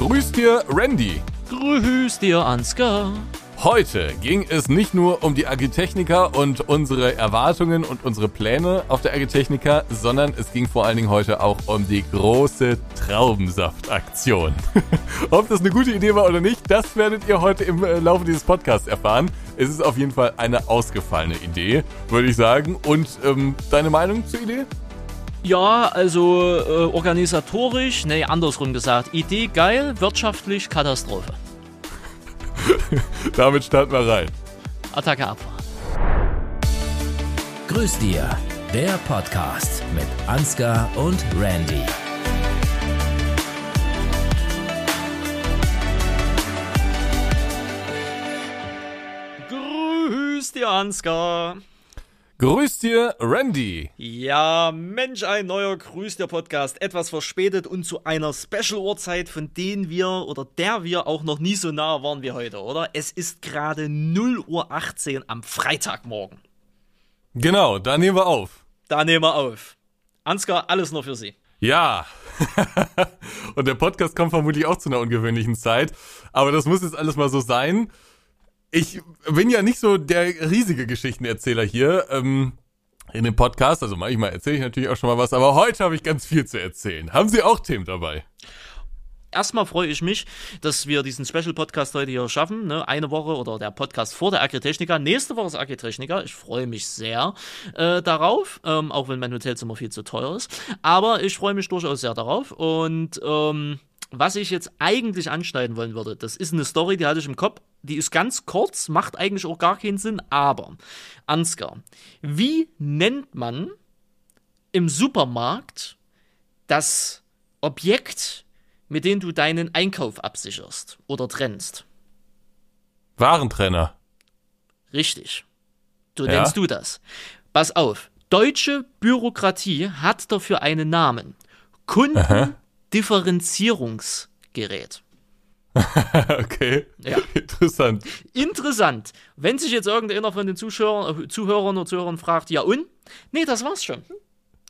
Grüß dir, Randy. Grüß dir, Ansgar. Heute ging es nicht nur um die Agritechnica und unsere Erwartungen und unsere Pläne auf der Agritechnica, sondern es ging vor allen Dingen heute auch um die große Traubensaftaktion. Ob das eine gute Idee war oder nicht, das werdet ihr heute im äh, Laufe dieses Podcasts erfahren. Es ist auf jeden Fall eine ausgefallene Idee, würde ich sagen. Und ähm, deine Meinung zur Idee? Ja, also äh, organisatorisch, nee, andersrum gesagt. Idee geil, wirtschaftlich Katastrophe. Damit starten wir rein. Attacke Abfahrt. Grüß dir, der Podcast mit Ansgar und Randy. Grüß dir, Ansgar. Grüß dir, Randy. Ja, Mensch, ein neuer Grüß dir Podcast. Etwas verspätet und zu einer Special-Uhrzeit, von denen wir oder der wir auch noch nie so nah waren wie heute, oder? Es ist gerade 0 Uhr 18 am Freitagmorgen. Genau, da nehmen wir auf. Da nehmen wir auf. Ansgar, alles nur für Sie. Ja. und der Podcast kommt vermutlich auch zu einer ungewöhnlichen Zeit. Aber das muss jetzt alles mal so sein ich bin ja nicht so der riesige Geschichtenerzähler hier ähm, in dem Podcast. Also manchmal erzähle ich natürlich auch schon mal was, aber heute habe ich ganz viel zu erzählen. Haben Sie auch Themen dabei? Erstmal freue ich mich, dass wir diesen Special-Podcast heute hier schaffen. Ne? Eine Woche oder der Podcast vor der Agritechnica. Nächste Woche ist Agritechnica. Ich freue mich sehr äh, darauf, ähm, auch wenn mein Hotelzimmer viel zu teuer ist. Aber ich freue mich durchaus sehr darauf. Und ähm, was ich jetzt eigentlich anschneiden wollen würde, das ist eine Story, die hatte ich im Kopf. Die ist ganz kurz, macht eigentlich auch gar keinen Sinn, aber Ansgar, wie nennt man im Supermarkt das Objekt, mit dem du deinen Einkauf absicherst oder trennst? Warentrenner. Richtig. Du ja? nennst du das. Pass auf. Deutsche Bürokratie hat dafür einen Namen. Kunden Differenzierungsgerät. okay. Ja. Interessant. Interessant. Wenn sich jetzt irgendeiner von den Zuschauern, äh, Zuhörern oder Zuhörern fragt, ja und? Nee, das war's schon.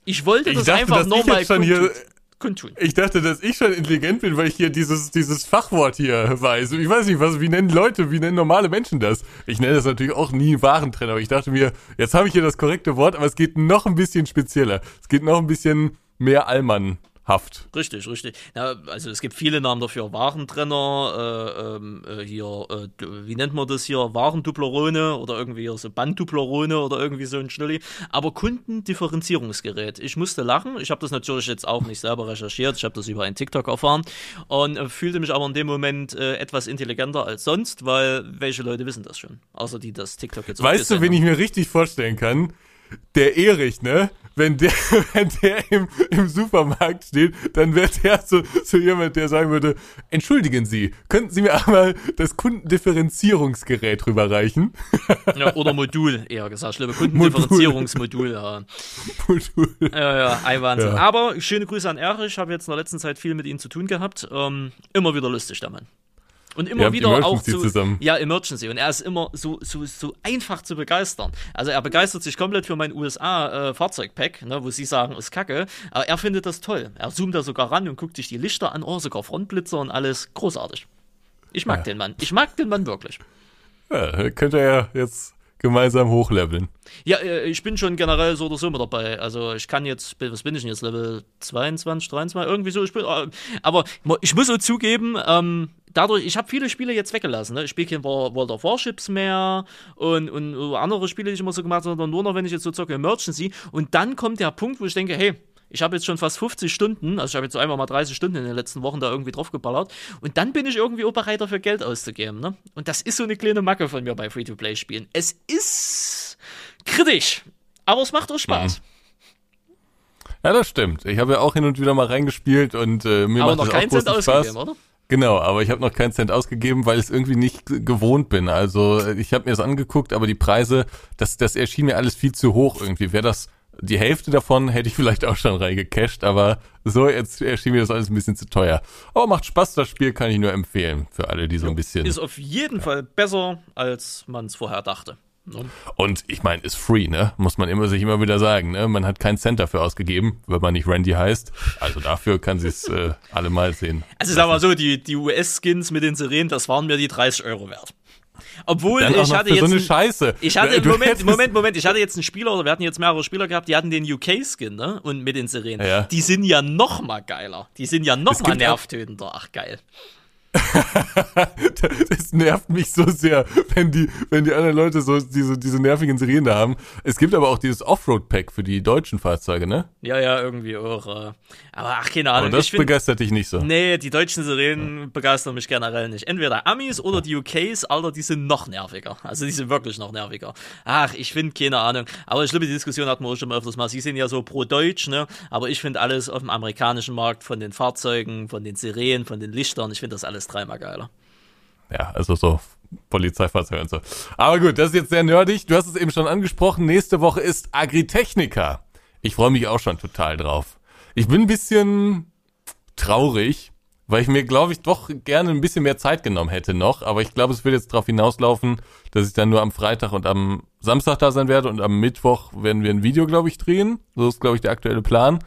Ich wollte ich das dachte, einfach nochmal kundtun. kundtun. Ich dachte, dass ich schon intelligent bin, weil ich hier dieses, dieses Fachwort hier weiß. Ich weiß nicht, was, wie nennen Leute, wie nennen normale Menschen das? Ich nenne das natürlich auch nie Warentrenner, aber ich dachte mir, jetzt habe ich hier das korrekte Wort, aber es geht noch ein bisschen spezieller. Es geht noch ein bisschen mehr Allmann Haft. Richtig, richtig. Ja, also es gibt viele Namen dafür. Warentrenner, äh, ähm, äh, hier, äh, wie nennt man das hier? Warenduplerone oder irgendwie so Bandduplerone oder irgendwie so ein Schnulli. Aber Kundendifferenzierungsgerät. Ich musste lachen. Ich habe das natürlich jetzt auch nicht selber recherchiert. Ich habe das über einen TikTok erfahren und äh, fühlte mich aber in dem Moment äh, etwas intelligenter als sonst, weil welche Leute wissen das schon? Außer die das TikTok jetzt Weißt du, wen ich mir richtig vorstellen kann? Der Erich, ne? wenn der, wenn der im, im Supermarkt steht, dann wäre der so, so jemand, der sagen würde, entschuldigen Sie, könnten Sie mir einmal das Kundendifferenzierungsgerät rüberreichen? Ja, oder Modul, eher gesagt, schlimme Kundendifferenzierungsmodul, ja. Modul. Ja, ja, ein Wahnsinn. Ja. Aber schöne Grüße an Erich, ich habe jetzt in der letzten Zeit viel mit ihm zu tun gehabt. Ähm, immer wieder lustig, der Mann. Und immer ja, wieder auch so, zusammen. ja, Emergency. Und er ist immer so, so, so einfach zu begeistern. Also er begeistert sich komplett für mein USA-Fahrzeugpack, äh, ne, wo sie sagen, ist kacke. Aber er findet das toll. Er zoomt da sogar ran und guckt sich die Lichter an, oh, sogar Frontblitzer und alles. Großartig. Ich mag ja. den Mann. Ich mag den Mann wirklich. Ja, könnte er jetzt gemeinsam hochleveln. Ja, äh, ich bin schon generell so oder so mit dabei. Also ich kann jetzt, was bin ich denn jetzt, Level 22, 23, irgendwie so. Ich bin, äh, aber ich muss so zugeben, ähm, dadurch, ich habe viele Spiele jetzt weggelassen. Ne? Ich spiele kein World of Warships mehr und, und andere Spiele, die ich immer so gemacht habe, sondern nur noch, wenn ich jetzt so zocke, Emergency. Und dann kommt der Punkt, wo ich denke, hey, ich habe jetzt schon fast 50 Stunden, also ich habe jetzt so einmal mal 30 Stunden in den letzten Wochen da irgendwie draufgeballert. Und dann bin ich irgendwie auch bereit dafür Geld auszugeben. Ne? Und das ist so eine kleine Macke von mir bei Free-to-Play-Spielen. Es ist kritisch, aber es macht auch Spaß. Mhm. Ja, das stimmt. Ich habe ja auch hin und wieder mal reingespielt und äh, mir aber macht noch keinen Cent ausgegeben, oder? Genau, aber ich habe noch keinen Cent ausgegeben, weil ich es irgendwie nicht gewohnt bin. Also ich habe mir das angeguckt, aber die Preise, das, das erschien mir alles viel zu hoch irgendwie. Wäre das die Hälfte davon hätte ich vielleicht auch schon reingecasht, aber so jetzt erschien mir das alles ein bisschen zu teuer. Aber macht Spaß, das Spiel kann ich nur empfehlen für alle, die so ein bisschen. Ist auf jeden ja. Fall besser, als man es vorher dachte. Ne? Und ich meine, ist free, ne? Muss man immer sich immer wieder sagen, ne? Man hat keinen Cent dafür ausgegeben, wenn man nicht Randy heißt. Also dafür kann sie es äh, alle mal sehen. Also sag mal so, die, die US-Skins mit den Sirenen, das waren mir die 30 Euro wert. Obwohl Dann ich hatte jetzt. so eine ein- Scheiße. Ich hatte, Du Moment, Moment, Moment, ich hatte jetzt einen Spieler, oder wir hatten jetzt mehrere Spieler gehabt, die hatten den UK-Skin, ne? Und mit den Sirenen. Ja. Die sind ja noch mal geiler. Die sind ja noch Es mal nervtötender. Ach, geil. das nervt mich so sehr, wenn die, wenn die anderen Leute so diese, diese nervigen Sirenen da haben. Es gibt aber auch dieses Offroad-Pack für die deutschen Fahrzeuge, ne? Ja, ja, irgendwie auch. Äh. Aber ach, keine Aber Ahnung. das ich find, begeistert dich nicht so. Nee, die deutschen Sirenen begeistern mich generell nicht. Entweder Amis oder die UKs, Alter, die sind noch nerviger. Also die sind wirklich noch nerviger. Ach, ich finde, keine Ahnung. Aber ich glaube, die Diskussion hatten wir auch schon mal öfters mal. Sie sind ja so pro Deutsch, ne? Aber ich finde alles auf dem amerikanischen Markt von den Fahrzeugen, von den Sirenen, von den Lichtern, ich finde das alles dreimal geiler. Ja, also so Polizeifahrzeuge und so. Aber gut, das ist jetzt sehr nerdig. Du hast es eben schon angesprochen. Nächste Woche ist Agritechnica. Ich freue mich auch schon total drauf. Ich bin ein bisschen traurig, weil ich mir, glaube ich, doch gerne ein bisschen mehr Zeit genommen hätte noch. Aber ich glaube, es wird jetzt darauf hinauslaufen, dass ich dann nur am Freitag und am Samstag da sein werde und am Mittwoch werden wir ein Video, glaube ich, drehen. So ist, glaube ich, der aktuelle Plan.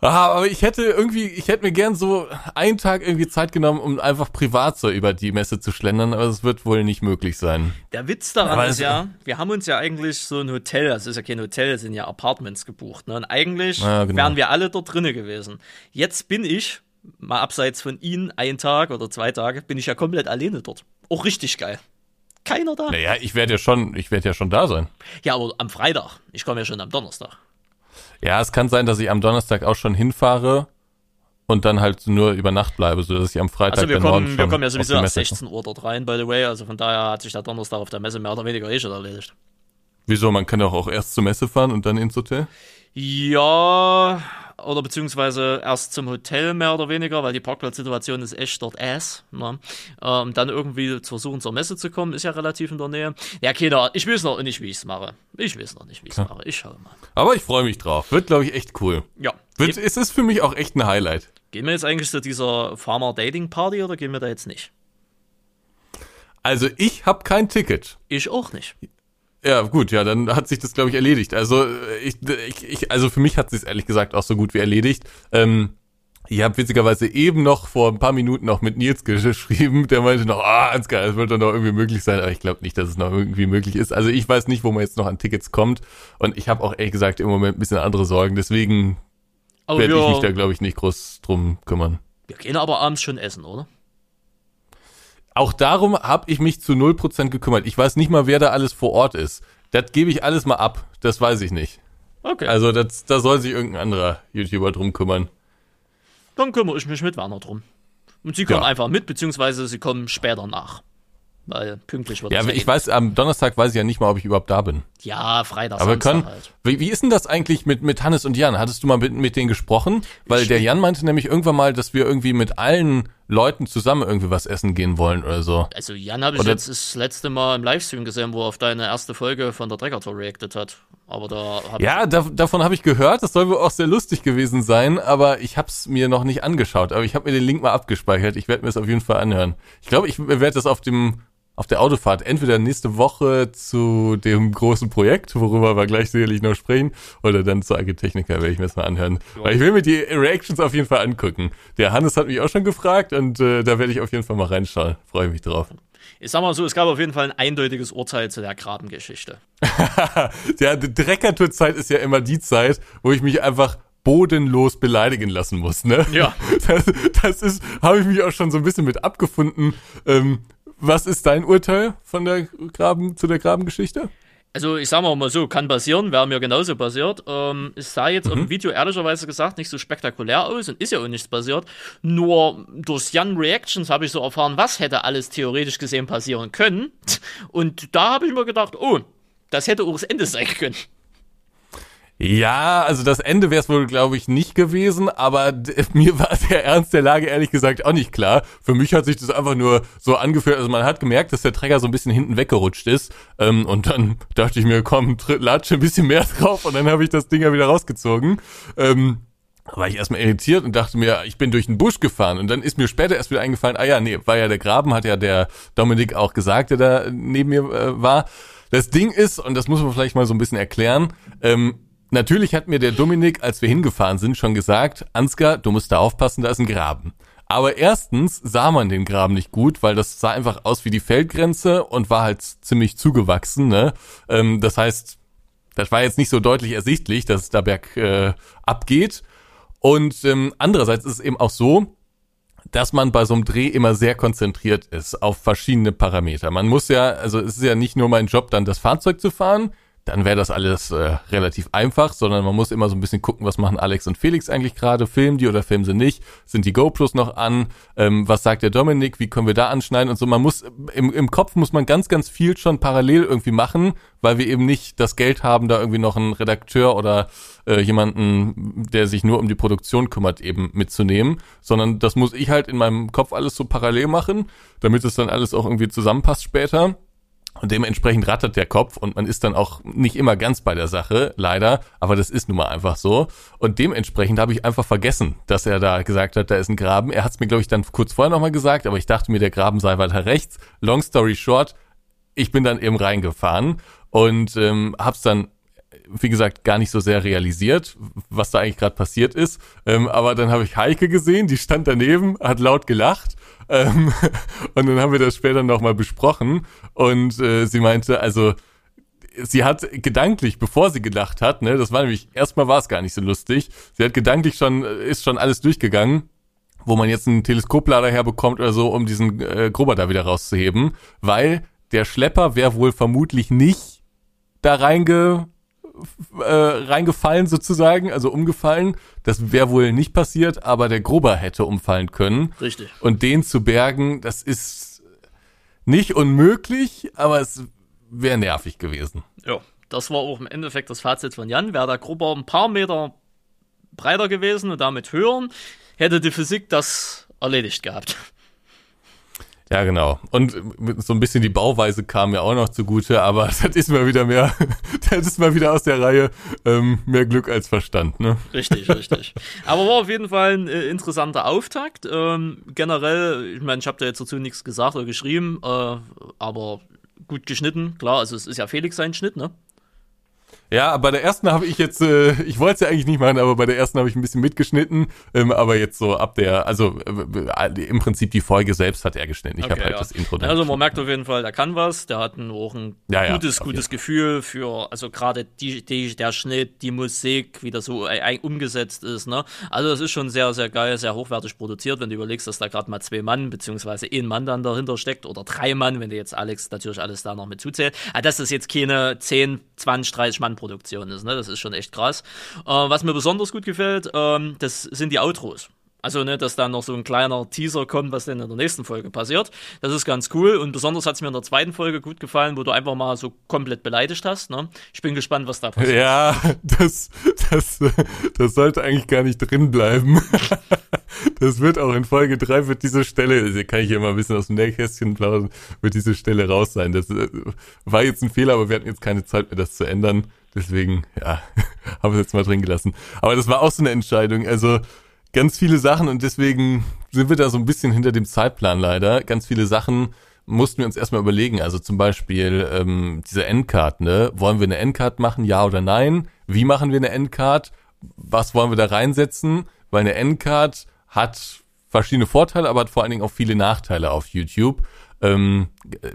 Ah, aber ich hätte irgendwie, ich hätte mir gern so einen Tag irgendwie Zeit genommen, um einfach privat so über die Messe zu schlendern, aber es wird wohl nicht möglich sein. Der Witz daran Aber ist ja, wir haben uns ja eigentlich so ein Hotel, das ist ja kein Hotel, es sind ja Apartments gebucht. Ne? Und eigentlich Ja, genau. wären wir alle dort drinne gewesen. Jetzt bin ich, mal abseits von Ihnen, einen Tag oder zwei Tage, bin ich ja komplett alleine dort. Auch richtig geil. Keiner da. Naja, ich werde ja schon, ich werde ja schon da sein. Ja, aber am Freitag. Ich komme ja schon am Donnerstag. Ja, es kann sein, dass ich am Donnerstag auch schon hinfahre und dann halt nur über Nacht bleibe, so dass ich am Freitag Also wir kommen, wir kommen ja sowieso ab Messe 16 Uhr dort rein, by the way. Also von daher hat sich der Donnerstag auf der Messe mehr oder weniger eh schon erledigt. Wieso? Man kann doch auch erst zur Messe fahren und dann ins Hotel? Ja, oder beziehungsweise erst zum Hotel mehr oder weniger, weil die Parkplatzsituation ist echt dort ass. Ne? Ähm, dann irgendwie zu versuchen zur Messe zu kommen, ist ja relativ in der Nähe. Ja, keine Ahnung, ich weiß noch nicht, wie ich es mache. Ich weiß noch nicht, wie ich es mache. Ich schaue mal. Aber ich freue mich drauf. Wird, glaube ich, echt cool. Ja. Wird, es ist für mich auch echt ein Highlight. gehen wir jetzt eigentlich zu dieser Farmer Dating Party oder gehen wir da jetzt nicht? Also ich habe kein Ticket. Ich auch nicht. Ja, gut, ja, dann hat sich das, glaube ich, erledigt. Also äh, ich, ich, ich, also für mich hat sich ehrlich gesagt auch so gut wie erledigt. Ähm, ich habe witzigerweise eben noch vor ein paar Minuten noch mit Nils geschrieben, der meinte noch, ah, Ansgar, es wird doch noch irgendwie möglich sein, aber ich glaube nicht, dass es noch irgendwie möglich ist. Also ich weiß nicht, wo man jetzt noch an Tickets kommt und ich habe auch ehrlich gesagt im Moment ein bisschen andere Sorgen, deswegen werde ich mich da, glaube ich, nicht groß drum kümmern. wir gehen aber abends schon essen, oder? Auch darum habe ich mich zu 0% gekümmert. Ich weiß nicht mal, wer da alles vor Ort ist. Das gebe ich alles mal ab. Das weiß ich nicht. Okay. Also das, da soll sich irgendein anderer YouTuber drum kümmern. Dann kümmere ich mich mit Werner drum. Und sie kommen Ja. einfach mit, beziehungsweise sie kommen später nach. Weil pünktlich wird Ja, ich eh- weiß, am Donnerstag weiß ich ja nicht mal, ob ich überhaupt da bin. Ja, Freitag, Aber wir können, halt. wie, wie ist denn das eigentlich mit, mit Hannes und Jan? Hattest du mal mit, mit denen gesprochen? Weil der Jan meinte nämlich irgendwann mal, dass wir irgendwie mit allen Leuten zusammen irgendwie was essen gehen wollen oder so. Also Jan habe ich Oder- jetzt das letzte Mal im Livestream gesehen, wo er auf deine erste Folge von der Trekker Tour reacted hat. Aber da habe Ja, da, davon habe ich gehört. Das soll wohl auch sehr lustig gewesen sein, aber ich habe es mir noch nicht angeschaut. Aber ich habe mir den Link mal abgespeichert. Ich werde mir das auf jeden Fall anhören. Ich glaube, ich werde das auf dem auf der Autofahrt entweder nächste Woche zu dem großen Projekt, worüber wir gleich sicherlich noch sprechen, oder dann zur Agritechnica werde ich mir das mal anhören. Weil ich will mir die Reactions auf jeden Fall angucken. Der Hannes hat mich auch schon gefragt und äh, da werde ich auf jeden Fall mal reinschauen. Freue mich drauf. Ich sag mal so, es gab auf jeden Fall ein eindeutiges Urteil zu der Grabengeschichte. ja, die Dreckertourzeit ist ja immer die Zeit, wo ich mich einfach bodenlos beleidigen lassen muss, ne? Ja. Das, das ist, habe ich mich auch schon so ein bisschen mit abgefunden. Ähm, was ist dein Urteil von der Graben, zu der Grabengeschichte? Also ich sag mal mal so, kann passieren, wäre mir genauso passiert. Ähm, es sah jetzt auf dem Video ehrlicherweise gesagt nicht so spektakulär aus und ist ja auch nichts passiert. Nur durch Jan Reactions habe ich so erfahren, was hätte alles theoretisch gesehen passieren können. Und da habe ich mir gedacht, oh, das hätte auch das Ende sein können. Ja, also das Ende wäre es wohl, glaube ich, nicht gewesen, aber mir war der Ernst der Lage ehrlich gesagt auch nicht klar. Für mich hat sich das einfach nur so angefühlt, also man hat gemerkt, dass der Träger so ein bisschen hinten weggerutscht ist ähm, und dann dachte ich mir, komm, latsche ein bisschen mehr drauf und dann habe ich das Ding ja wieder rausgezogen. Ähm, war ich erstmal irritiert und dachte mir, ich bin durch den Busch gefahren und dann ist mir später erst wieder eingefallen, ah ja, nee, war ja der Graben, hat ja der Dominik auch gesagt, der da neben mir äh, war. Das Ding ist, und das muss man vielleicht mal so ein bisschen erklären, ähm, natürlich hat mir der Dominik, als wir hingefahren sind, schon gesagt, Ansgar, du musst da aufpassen, da ist ein Graben. Aber erstens sah man den Graben nicht gut, weil das sah einfach aus wie die Feldgrenze und war halt ziemlich zugewachsen. Ne? Ähm, das heißt, das war jetzt nicht so deutlich ersichtlich, dass es da berg äh, abgeht. Und ähm, andererseits ist es eben auch so, dass man bei so einem Dreh immer sehr konzentriert ist auf verschiedene Parameter. Man muss ja, also es ist ja nicht nur mein Job, dann das Fahrzeug zu fahren, dann wäre das alles äh, relativ einfach, sondern man muss immer so ein bisschen gucken, was machen Alex und Felix eigentlich gerade, filmen die oder filmen sie nicht, sind die GoPros noch an, ähm, was sagt der Dominik, wie können wir da anschneiden und so. Man muss, im, im Kopf muss man ganz, ganz viel schon parallel irgendwie machen, weil wir eben nicht das Geld haben, da irgendwie noch einen Redakteur oder äh, jemanden, der sich nur um die Produktion kümmert, eben mitzunehmen, sondern das muss ich halt in meinem Kopf alles so parallel machen, damit es dann alles auch irgendwie zusammenpasst später. Und dementsprechend rattert der Kopf und man ist dann auch nicht immer ganz bei der Sache, leider, aber das ist nun mal einfach so. Und dementsprechend habe ich einfach vergessen, dass er da gesagt hat, da ist ein Graben. Er hat es mir, glaube ich, dann kurz vorher nochmal gesagt, aber ich dachte mir, der Graben sei weiter rechts. Long story short, ich bin dann eben reingefahren und ähm, hab's dann wie gesagt, gar nicht so sehr realisiert, was da eigentlich gerade passiert ist. Ähm, aber dann habe ich Heike gesehen, die stand daneben, hat laut gelacht ähm, und dann haben wir das später nochmal besprochen. Und äh, sie meinte, also sie hat gedanklich, bevor sie gelacht hat, ne, das war nämlich, erstmal war es gar nicht so lustig, sie hat gedanklich schon, ist schon alles durchgegangen, wo man jetzt einen Teleskoplader herbekommt oder so, um diesen äh, Grubber da wieder rauszuheben, weil der Schlepper wäre wohl vermutlich nicht da reinge äh, reingefallen sozusagen, also umgefallen. Das wäre wohl nicht passiert, aber der Grubber hätte umfallen können. Richtig. Und den zu bergen, das ist nicht unmöglich, aber es wäre nervig gewesen. Ja, das war auch im Endeffekt das Fazit von Jan. Wäre der Grubber ein paar Meter breiter gewesen und damit höher, hätte die Physik das erledigt gehabt. Ja, genau. Und so ein bisschen die Bauweise kam mir auch noch zugute, aber das ist mal wieder mehr, das ist mal wieder aus der Reihe ähm, mehr Glück als Verstand, ne? Richtig, richtig. Aber war auf jeden Fall ein äh, interessanter Auftakt. Ähm, generell, ich meine, ich habe da jetzt dazu nichts gesagt oder geschrieben, äh, aber gut geschnitten, klar, also es ist ja Felix sein Schnitt, ne? Ja, bei der ersten habe ich jetzt, äh, ich wollte es ja eigentlich nicht machen, aber bei der ersten habe ich ein bisschen mitgeschnitten. Ähm, aber jetzt so ab der, also äh, im Prinzip die Folge selbst hat er geschnitten. Ich okay, habe halt ja. das Intro dann Also man merkt auf jeden Fall, der kann was. Der hat ein, auch ein ja, gutes, ja, gutes Gefühl für, also gerade die, die, der Schnitt, die Musik, wie das so äh, umgesetzt ist. Ne? Also das ist schon sehr, sehr geil, sehr hochwertig produziert, wenn du überlegst, dass da gerade mal zwei Mann, beziehungsweise ein Mann dann dahinter steckt oder drei Mann, wenn du jetzt Alex natürlich alles da noch mit zuzählt. Aber das ist jetzt keine 10, 20, 30 Mann Produktion ist. Ne? Das ist schon echt krass. Äh, was mir besonders gut gefällt, ähm, das sind die Outros. Also, ne, dass da noch so ein kleiner Teaser kommt, was denn in der nächsten Folge passiert. Das ist ganz cool und besonders hat es mir in der zweiten Folge gut gefallen, wo du einfach mal so komplett beleidigt hast. Ne? Ich bin gespannt, was da passiert. Ja, das, das, das sollte eigentlich gar nicht drin bleiben. Das wird auch in Folge 3 wird diese Stelle, hier kann ich hier mal ein bisschen aus dem Nähkästchen plaudern, wird diese Stelle raus sein. Das äh, war jetzt ein Fehler, aber wir hatten jetzt keine Zeit mehr, das zu ändern. Deswegen, ja, haben wir es jetzt mal drin gelassen. Aber das war auch so eine Entscheidung. Also, ganz viele Sachen und deswegen sind wir da so ein bisschen hinter dem Zeitplan leider. Ganz viele Sachen mussten wir uns erstmal überlegen. Also zum Beispiel ähm, diese Endcard, ne? Wollen wir eine Endcard machen, ja oder nein? Wie machen wir eine Endcard? Was wollen wir da reinsetzen? Weil eine Endcard hat verschiedene Vorteile, aber hat vor allen Dingen auch viele Nachteile auf YouTube. Ähm,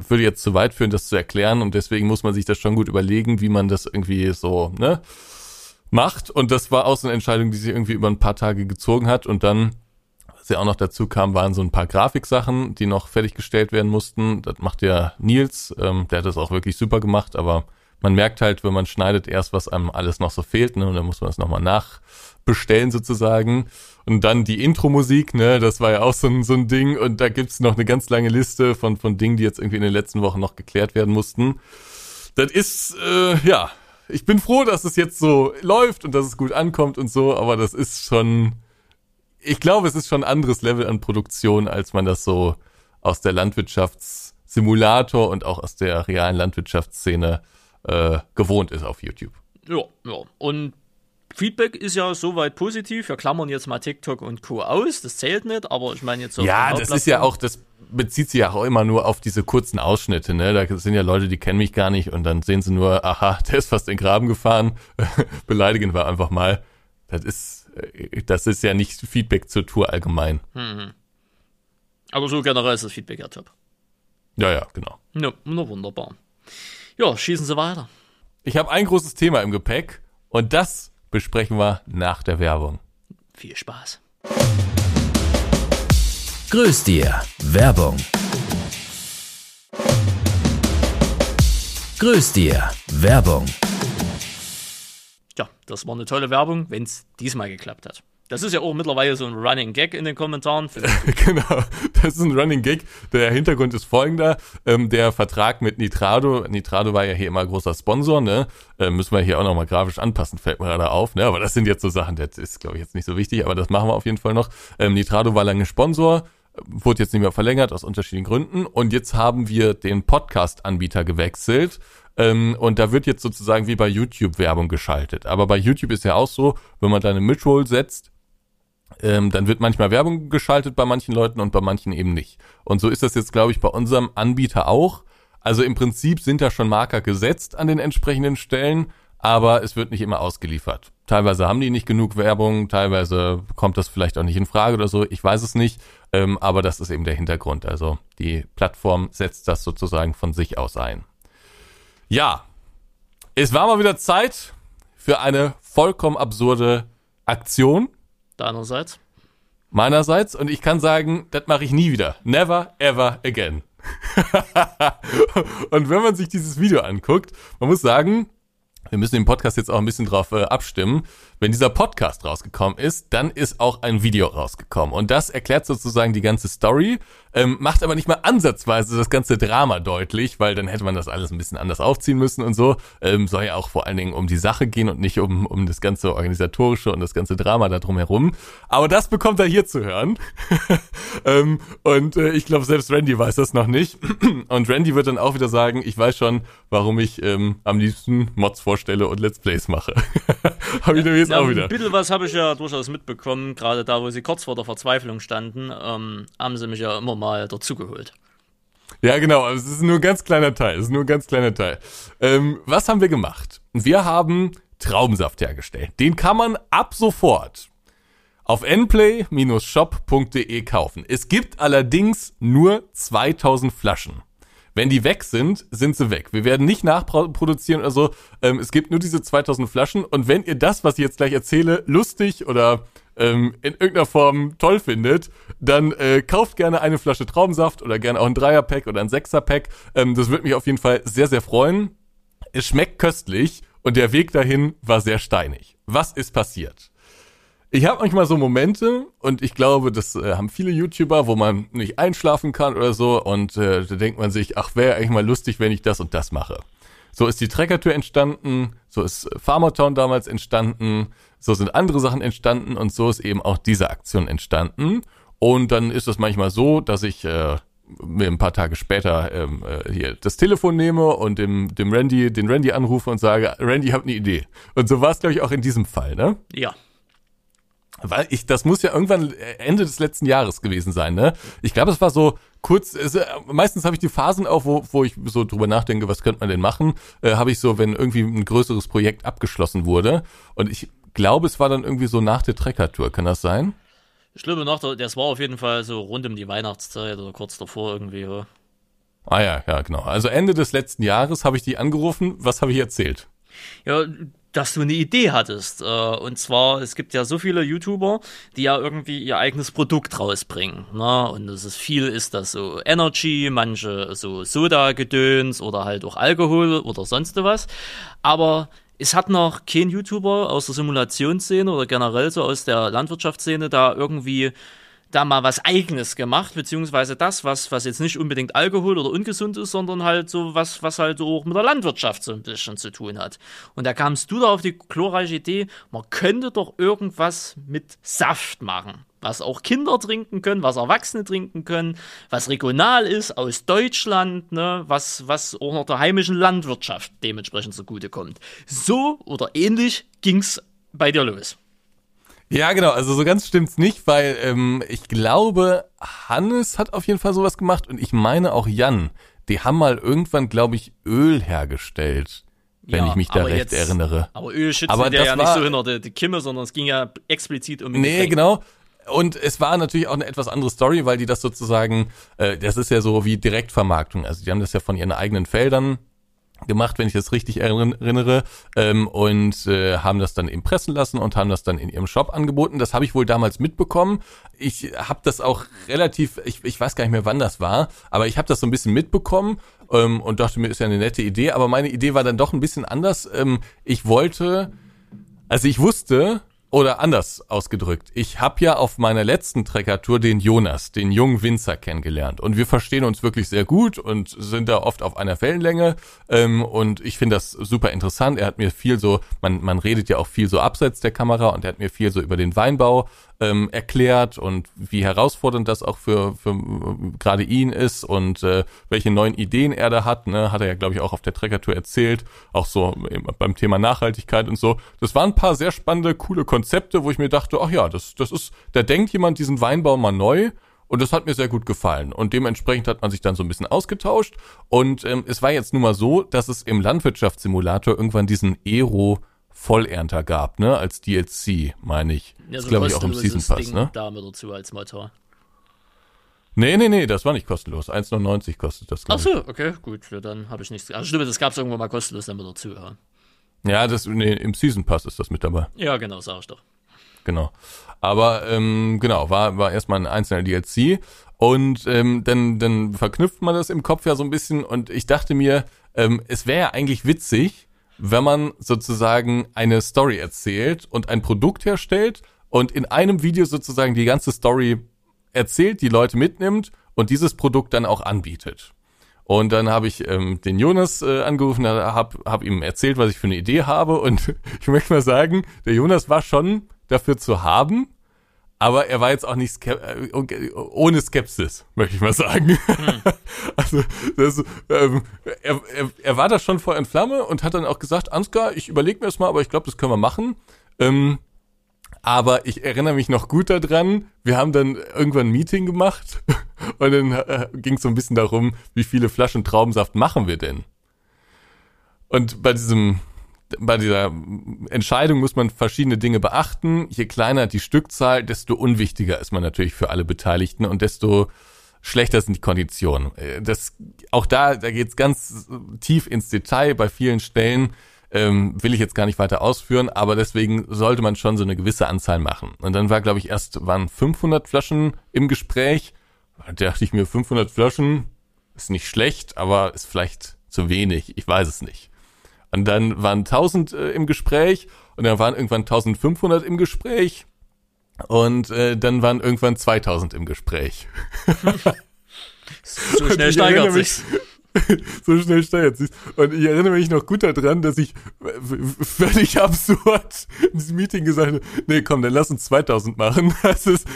würde jetzt zu weit führen, das zu erklären und deswegen muss man sich das schon gut überlegen, wie man das irgendwie so, ne? Macht. Und das war auch so eine Entscheidung, die sich irgendwie über ein paar Tage gezogen hat. Und dann, was ja auch noch dazu kam, waren so ein paar Grafiksachen, die noch fertiggestellt werden mussten. Das macht ja Nils, ähm, der hat das auch wirklich super gemacht, aber man merkt halt, wenn man schneidet, erst, was einem alles noch so fehlt, ne? Und dann muss man es nochmal nachbestellen sozusagen. Und dann die Intro-Musik, ne, das war ja auch so ein, so ein Ding. Und da gibt's noch eine ganz lange Liste von, von Dingen, die jetzt irgendwie in den letzten Wochen noch geklärt werden mussten. Das ist, äh, ja, ich bin froh, dass es jetzt so läuft und dass es gut ankommt und so, aber das ist schon, ich glaube, es ist schon ein anderes Level an Produktion, als man das so aus der Landwirtschaftssimulator und auch aus der realen Landwirtschaftsszene äh, gewohnt ist auf YouTube. Ja, ja. Und Feedback ist ja soweit positiv. Wir klammern jetzt mal TikTok und Co. aus. Das zählt nicht, aber ich meine jetzt so. Ja, das ist ja auch, das bezieht sich ja auch immer nur auf diese kurzen Ausschnitte, ne? Da sind ja Leute, die kennen mich gar nicht und dann sehen sie nur, aha, der ist fast in den Graben gefahren. Beleidigen wir einfach mal. Das ist, äh, das ist ja nicht Feedback zur Tour allgemein. Mhm. Aber so generell ist das Feedback ja top. Ja, ja, genau. Ja, na wunderbar. Ja, schießen Sie weiter. Ich habe ein großes Thema im Gepäck und das besprechen wir nach der Werbung. Viel Spaß. Grüß dir. Werbung. Grüß dir. Werbung. Ja, das war eine tolle Werbung, wenn es diesmal geklappt hat. Das ist ja auch mittlerweile so ein Running Gag in den Kommentaren. genau, das ist ein Running Gag. Der Hintergrund ist folgender. Ähm, der Vertrag mit Nitrado, Nitrado war ja hier immer großer Sponsor, ne? Äh, müssen wir hier auch nochmal grafisch anpassen, fällt mir gerade auf, ne? Aber das sind jetzt so Sachen, das ist, glaube ich, jetzt nicht so wichtig, aber das machen wir auf jeden Fall noch. Ähm, Nitrado war lange Sponsor, wurde jetzt nicht mehr verlängert aus unterschiedlichen Gründen und jetzt haben wir den Podcast-Anbieter gewechselt ähm, und da wird jetzt sozusagen wie bei YouTube Werbung geschaltet. Aber bei YouTube ist ja auch so, wenn man da eine Midroll setzt, ähm, dann wird manchmal Werbung geschaltet bei manchen Leuten und bei manchen eben nicht. Und so ist das jetzt, glaube ich, bei unserem Anbieter auch. Also im Prinzip sind da schon Marker gesetzt an den entsprechenden Stellen, aber es wird nicht immer ausgeliefert. Teilweise haben die nicht genug Werbung, teilweise kommt das vielleicht auch nicht in Frage oder so, ich weiß es nicht, ähm, aber das ist eben der Hintergrund. Also die Plattform setzt das sozusagen von sich aus ein. Ja, es war mal wieder Zeit für eine vollkommen absurde Aktion Deinerseits? Meinerseits. Und ich kann sagen, das mache ich nie wieder. Never, ever again. und wenn man sich dieses Video anguckt, man muss sagen, wir müssen den Podcast jetzt auch ein bisschen drauf äh, abstimmen. Wenn dieser Podcast rausgekommen ist, dann ist auch ein Video rausgekommen. Und das erklärt sozusagen die ganze Story, ähm, macht aber nicht mal ansatzweise das ganze Drama deutlich, weil dann hätte man das alles ein bisschen anders aufziehen müssen und so. Ähm, soll ja auch vor allen Dingen um die Sache gehen und nicht um, um das ganze organisatorische und das ganze Drama da drumherum. Aber das bekommt er hier zu hören. ähm, und äh, ich glaube, selbst Randy weiß das noch nicht. und Randy wird dann auch wieder sagen, ich weiß schon, warum ich ähm, am liebsten Mods vorstelle und Let's Plays mache. Hab ich nämlich ja, auch wieder. Ein bisschen was habe ich ja durchaus mitbekommen, gerade da, wo sie kurz vor der Verzweiflung standen, ähm, haben sie mich ja immer mal dazugeholt. Ja, genau, aber es ist nur ein ganz kleiner Teil. Es ist nur ein ganz kleiner Teil. Ähm, was haben wir gemacht? Wir haben Traubensaft hergestellt. Den kann man ab sofort auf nplay-shop.de kaufen. Es gibt allerdings nur 2000 Flaschen. Wenn die weg sind, sind sie weg. Wir werden nicht nachproduzieren oder so. Ähm, es gibt nur diese 2000 Flaschen. Und wenn ihr das, was ich jetzt gleich erzähle, lustig oder ähm, in irgendeiner Form toll findet, dann äh, kauft gerne eine Flasche Traubensaft oder gerne auch ein Dreierpack oder ein Sechserpack. Ähm, das würde mich auf jeden Fall sehr, sehr freuen. Es schmeckt köstlich und der Weg dahin war sehr steinig. Was ist passiert? Ich habe manchmal so Momente und ich glaube, das äh, haben viele YouTuber, wo man nicht einschlafen kann oder so und äh, da denkt man sich, ach, wäre eigentlich mal lustig, wenn ich das und das mache. So ist die Treckertür entstanden, so ist Farmertown damals entstanden, so sind andere Sachen entstanden und so ist eben auch diese Aktion entstanden. Und dann ist es manchmal so, dass ich äh, mir ein paar Tage später ähm, äh, hier das Telefon nehme und dem, dem Randy, den Randy anrufe und sage, Randy, ich habe eine Idee. Und so war es, glaube ich, auch in diesem Fall, ne? Ja. Weil ich, das muss ja irgendwann Ende des letzten Jahres gewesen sein, ne? Ich glaube, es war so kurz, es, äh, meistens habe ich die Phasen auch, wo, wo ich so drüber nachdenke, was könnte man denn machen, äh, habe ich so, wenn irgendwie ein größeres Projekt abgeschlossen wurde. Und ich glaube, es war dann irgendwie so nach der Treckertour, kann das sein? Ich glaube, der, das war auf jeden Fall so rund um die Weihnachtszeit oder kurz davor irgendwie. Ja. Ah ja, ja, genau. Also Ende des letzten Jahres habe ich die angerufen. Was habe ich erzählt? Ja, dass du eine Idee hattest. Äh, und zwar, es gibt ja so viele YouTuber, die ja irgendwie ihr eigenes Produkt rausbringen. Ne? Und es ist viel, ist das so Energy, manche so Soda-Gedöns oder halt auch Alkohol oder sonst was. Aber es hat noch kein YouTuber aus der Simulationsszene oder generell so aus der Landwirtschaftsszene da irgendwie da mal was Eigenes gemacht, beziehungsweise das, was, was jetzt nicht unbedingt Alkohol oder ungesund ist, sondern halt so was, was halt auch mit der Landwirtschaft so ein bisschen zu tun hat. Und da kamst du da auf die glorreiche Idee, man könnte doch irgendwas mit Saft machen. Was auch Kinder trinken können, was Erwachsene trinken können, was regional ist, aus Deutschland, ne, was, was auch noch der heimischen Landwirtschaft dementsprechend zugutekommt. So oder ähnlich ging's bei dir los. Ja, genau. Also so ganz stimmt's nicht, weil ähm, ich glaube, Hannes hat auf jeden Fall sowas gemacht und ich meine auch Jan. Die haben mal irgendwann, glaube ich, Öl hergestellt, wenn Ja, ich mich da recht jetzt- erinnere. Aber Öl schützt Aber der das ja nicht war- so hinter die, die Kimme, sondern es ging ja explizit um Nee, Getränk. genau. Und es war natürlich auch eine etwas andere Story, weil die das sozusagen, äh, das ist ja so wie Direktvermarktung. Also die haben das ja von ihren eigenen Feldern gemacht, wenn ich das richtig erinn- erinnere, ähm, und äh, haben das dann eben pressen lassen und haben das dann in ihrem Shop angeboten. Das habe ich wohl damals mitbekommen. Ich habe das auch relativ, ich, ich weiß gar nicht mehr, wann das war, aber ich habe das so ein bisschen mitbekommen ähm, und dachte mir, ist ja eine nette Idee. Aber meine Idee war dann doch ein bisschen anders. Ähm, ich wollte also ich wusste, oder anders ausgedrückt, ich habe ja auf meiner letzten Trekkertour den Jonas, den jungen Winzer kennengelernt. Und wir verstehen uns wirklich sehr gut und sind da oft auf einer Wellenlänge. Ähm, und ich finde das super interessant. Er hat mir viel so, man, man redet ja auch viel so abseits der Kamera und er hat mir viel so über den Weinbau ähm, erklärt und wie herausfordernd das auch für, für gerade ihn ist und äh, welche neuen Ideen er da hat. Ne? Hat er ja, glaube ich, auch auf der Trekkertour erzählt, auch so beim Thema Nachhaltigkeit und so. Das waren ein paar sehr spannende, coole Konzepte, wo ich mir dachte, ach ja, das, das ist, da denkt jemand diesen Weinbau mal neu. Und das hat mir sehr gut gefallen. Und dementsprechend hat man sich dann so ein bisschen ausgetauscht. Und ähm, es war jetzt nun mal so, dass es im Landwirtschaftssimulator irgendwann diesen Aero Vollernter gab, ne, als DLC, meine ich. Ja, das so glaube ich auch im Season Pass, Ding ne? Da mit dazu als Motor. Nee, nee, nee, das war nicht kostenlos. 1,99 kostet das, Ach so, okay, gut, ja, dann habe ich nichts. Also stimmt, das gab es irgendwann mal kostenlos dann mit dazu, ja. Ja, das, nee, im Season Pass ist das mit dabei. Ja, genau, sag ich doch. Genau. Aber ähm, genau, war, war erstmal ein einzelner DLC. Und ähm, dann, dann verknüpft man das im Kopf ja so ein bisschen. Und ich dachte mir, ähm, es wäre ja eigentlich witzig, wenn man sozusagen eine Story erzählt und ein Produkt herstellt und in einem Video sozusagen die ganze Story erzählt, die Leute mitnimmt und dieses Produkt dann auch anbietet. Und dann habe ich ähm, den Jonas äh, angerufen, habe hab ihm erzählt, was ich für eine Idee habe. Und ich möchte mal sagen, der Jonas war schon dafür zu haben, aber er war jetzt auch nicht skep äh, ohne Skepsis, möchte ich mal sagen. also das, ähm, er, er, er war da schon voll in Flamme und hat dann auch gesagt, Ansgar, ich überlege mir das mal, aber ich glaube, das können wir machen. Ähm, aber ich erinnere mich noch gut daran, wir haben dann irgendwann ein Meeting gemacht und dann äh, ging es so ein bisschen darum, wie viele Flaschen Traubensaft machen wir denn? Und bei diesem, bei dieser Entscheidung muss man verschiedene Dinge beachten. Je kleiner die Stückzahl, desto unwichtiger ist man natürlich für alle Beteiligten und desto schlechter sind die Konditionen. Äh, Das, auch da, da geht's ganz tief ins Detail bei vielen Stellen ähm, will ich jetzt gar nicht weiter ausführen, aber deswegen sollte man schon so eine gewisse Anzahl machen. Und dann war, glaube ich, erst waren 500 Flaschen im Gespräch. Da dachte ich mir, 500 Flaschen ist nicht schlecht, aber ist vielleicht zu wenig. Ich weiß es nicht. Und dann waren 1000 äh, im Gespräch und dann waren irgendwann 1500 im Gespräch und äh, dann waren irgendwann 2000 im Gespräch. So schnell steigert sich's. so schnell steigert sich. Und ich erinnere mich noch gut daran, dass ich völlig absurd in diesem Meeting gesagt habe, nee, komm, dann lass uns 2000 machen. Das ist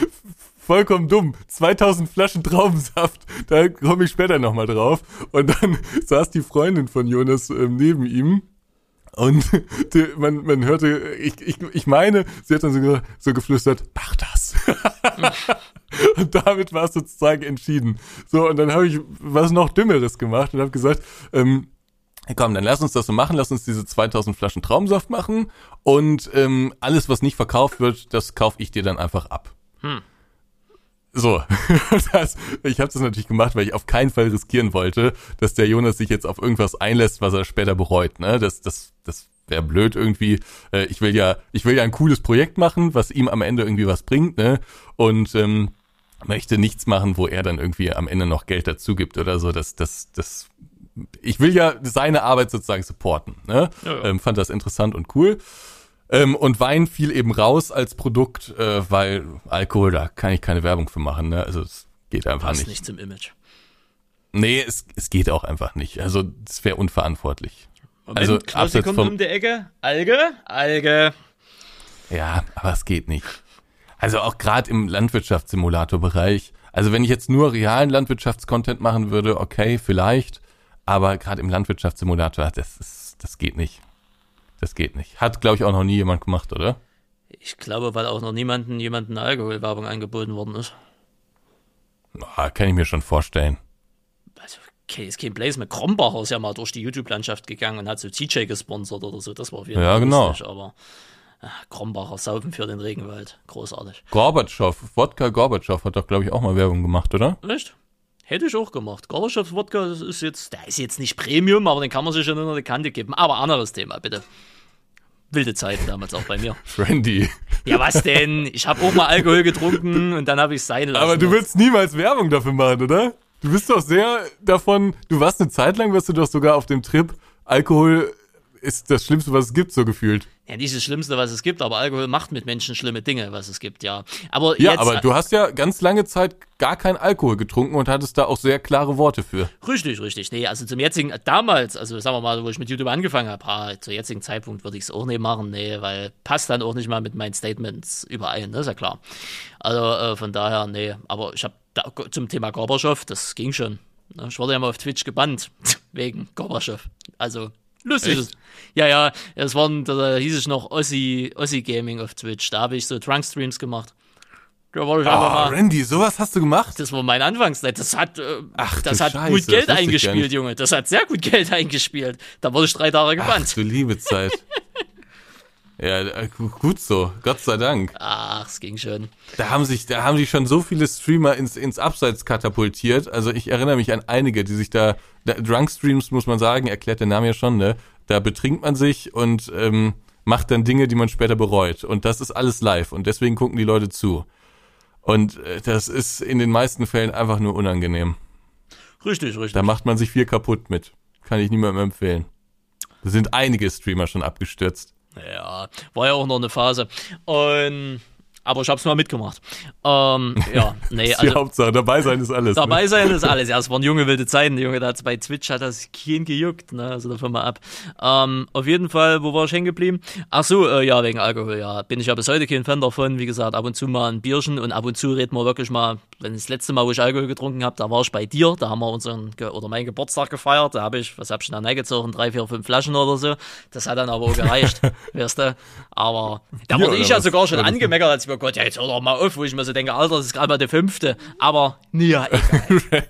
vollkommen dumm. 2000 Flaschen Traubensaft, da komme ich später nochmal drauf. Und dann saß die Freundin von Jonas ähm, neben ihm. Und die, man, man hörte, ich, ich, ich meine, sie hat dann so, so geflüstert, mach das. Und damit war es sozusagen entschieden. So, und dann habe ich was noch Dümmeres gemacht und habe gesagt, ähm, komm, dann lass uns das so machen, lass uns diese 2000 Flaschen Traumsaft machen und ähm, alles, was nicht verkauft wird, das kaufe ich dir dann einfach ab. Hm. So, das, ich habe das natürlich gemacht, weil ich auf keinen Fall riskieren wollte, dass der Jonas sich jetzt auf irgendwas einlässt, was er später bereut. Ne? Das, das, das wäre blöd irgendwie. Äh, ich will ja, ich will ja ein cooles Projekt machen, was ihm am Ende irgendwie was bringt, ne? Und ähm, möchte nichts machen, wo er dann irgendwie am Ende noch Geld dazu gibt oder so. Das, das, das. Ich will ja seine Arbeit sozusagen supporten. Ne? Ja, ja. Ähm, fand das interessant und cool. Ähm, und Wein fiel eben raus als Produkt, äh, weil Alkohol, da kann ich keine Werbung für machen. Ne? Also es geht einfach Passt nicht. nicht zum Image. Nee, es, es geht auch einfach nicht. Also es wäre unverantwortlich. Moment, Also, Klausi kommt vom- um die Ecke. Alge? Alge. Ja, aber es geht nicht. Also auch gerade im Landwirtschaftssimulator-Bereich. Also wenn ich jetzt nur realen Landwirtschaftscontent machen würde, okay, vielleicht. Aber gerade im Landwirtschaftssimulator, das ist, das geht nicht. Das geht nicht. Hat, glaube ich, auch noch nie jemand gemacht, oder? Ich glaube, weil auch noch niemandem jemanden Alkoholwerbung angeboten worden ist. Ah, kann ich mir schon vorstellen. Also, okay, ist kein Blaze mit Krombacher ist ja mal durch die YouTube-Landschaft gegangen und hat so TJ gesponsert oder so. Das war auf jeden Fall Ja, genau. lustig, aber ah, Krombacher saufen für den Regenwald. Großartig. Gorbatschow, Wodka Gorbatschow hat doch, glaube ich, auch mal Werbung gemacht, oder? Echt? Hätte ich auch gemacht. Gorbatschows Wodka das ist jetzt, der ist jetzt nicht Premium, aber den kann man sich schon unter die Kante geben. Aber anderes Thema, bitte. Wilde Zeiten damals auch bei mir. Randy. Ja, was denn? Ich habe auch mal Alkohol getrunken und dann habe ich es sein lassen. Aber du willst niemals Werbung dafür machen, oder? Du bist doch sehr davon, du warst eine Zeit lang, warst du doch sogar auf dem Trip, Alkohol ist das Schlimmste, was es gibt, so gefühlt. Ja, nicht das Schlimmste, was es gibt, aber Alkohol macht mit Menschen schlimme Dinge, was es gibt, ja. Aber Ja, jetzt, aber du hast ja ganz lange Zeit gar keinen Alkohol getrunken und hattest da auch sehr klare Worte für. Richtig, richtig. Nee, also zum jetzigen, damals, also sagen wir mal, wo ich mit YouTube angefangen habe, ah, zum jetzigen Zeitpunkt würde ich es auch nicht machen, nee, weil passt dann auch nicht mal mit meinen Statements überein, ne, ist ja klar. Also äh, von daher, nee, aber ich habe zum Thema Gorbatschow, das ging schon. Ne? Ich wurde ja mal auf Twitch gebannt, wegen Gorbatschow. Also, lustig. Echt? Ja, ja, es waren, da hieß es noch Ossi, Ossi Gaming auf Twitch, da habe ich so Drunk-Streams gemacht. Da wollte ich Ah, mal. Randy, sowas hast du gemacht? Das war mein Anfangszeit. Das hat, äh, Ach, das hat Scheiße, gut Geld eingespielt. Junge. Das hat sehr gut Geld eingespielt. Da wurde ich drei Tage Ach, gebannt. du liebe Zeit. ja, äh, gu- gut so, Gott sei Dank. Ach, es ging schon. Da haben sich, da haben sich schon so viele Streamer ins, ins Abseits katapultiert. Also ich erinnere mich an einige, die sich da, da Drunk Streams muss man sagen, erklärt der Name ja schon, ne? Da betrinkt man sich und ähm, macht dann Dinge, die man später bereut. Und das ist alles live und deswegen gucken die Leute zu. Und äh, das ist in den meisten Fällen einfach nur unangenehm. Richtig, richtig. Da macht man sich viel kaputt mit. Kann ich niemandem empfehlen. Da sind einige Streamer schon abgestürzt. Ja, war ja auch noch eine Phase. Und, aber ich hab's mal mitgemacht. Ähm, ja, nee, ist die also Hauptsache, dabei sein ist alles. dabei ne? sein ist alles. Ja, es waren junge wilde Zeiten. Der Junge, da hat's bei Twitch hat das kein gejuckt, ne? Also davon mal ab. Ähm, auf jeden Fall, wo war ich hängen geblieben? Ach so, äh, ja, wegen Alkohol, ja. Bin ich ja bis heute kein Fan davon. Wie gesagt, ab und zu mal ein Bierchen und ab und zu reden wir wirklich mal, wenn das letzte Mal, wo ich Alkohol getrunken habe, da war ich bei dir, da haben wir unseren oder meinen Geburtstag gefeiert. Da habe ich, was hab ich denn da reingezogen? Drei, vier, fünf Flaschen oder so. Das hat dann aber auch gereicht, weißt du. Aber da wurde ich ja sogar schon das angemeckert, als ich mir Gott, ja, jetzt hör doch mal auf, wo ich mir so denke, Alter, das ist gerade mal der fünfte. Aber, ja, egal.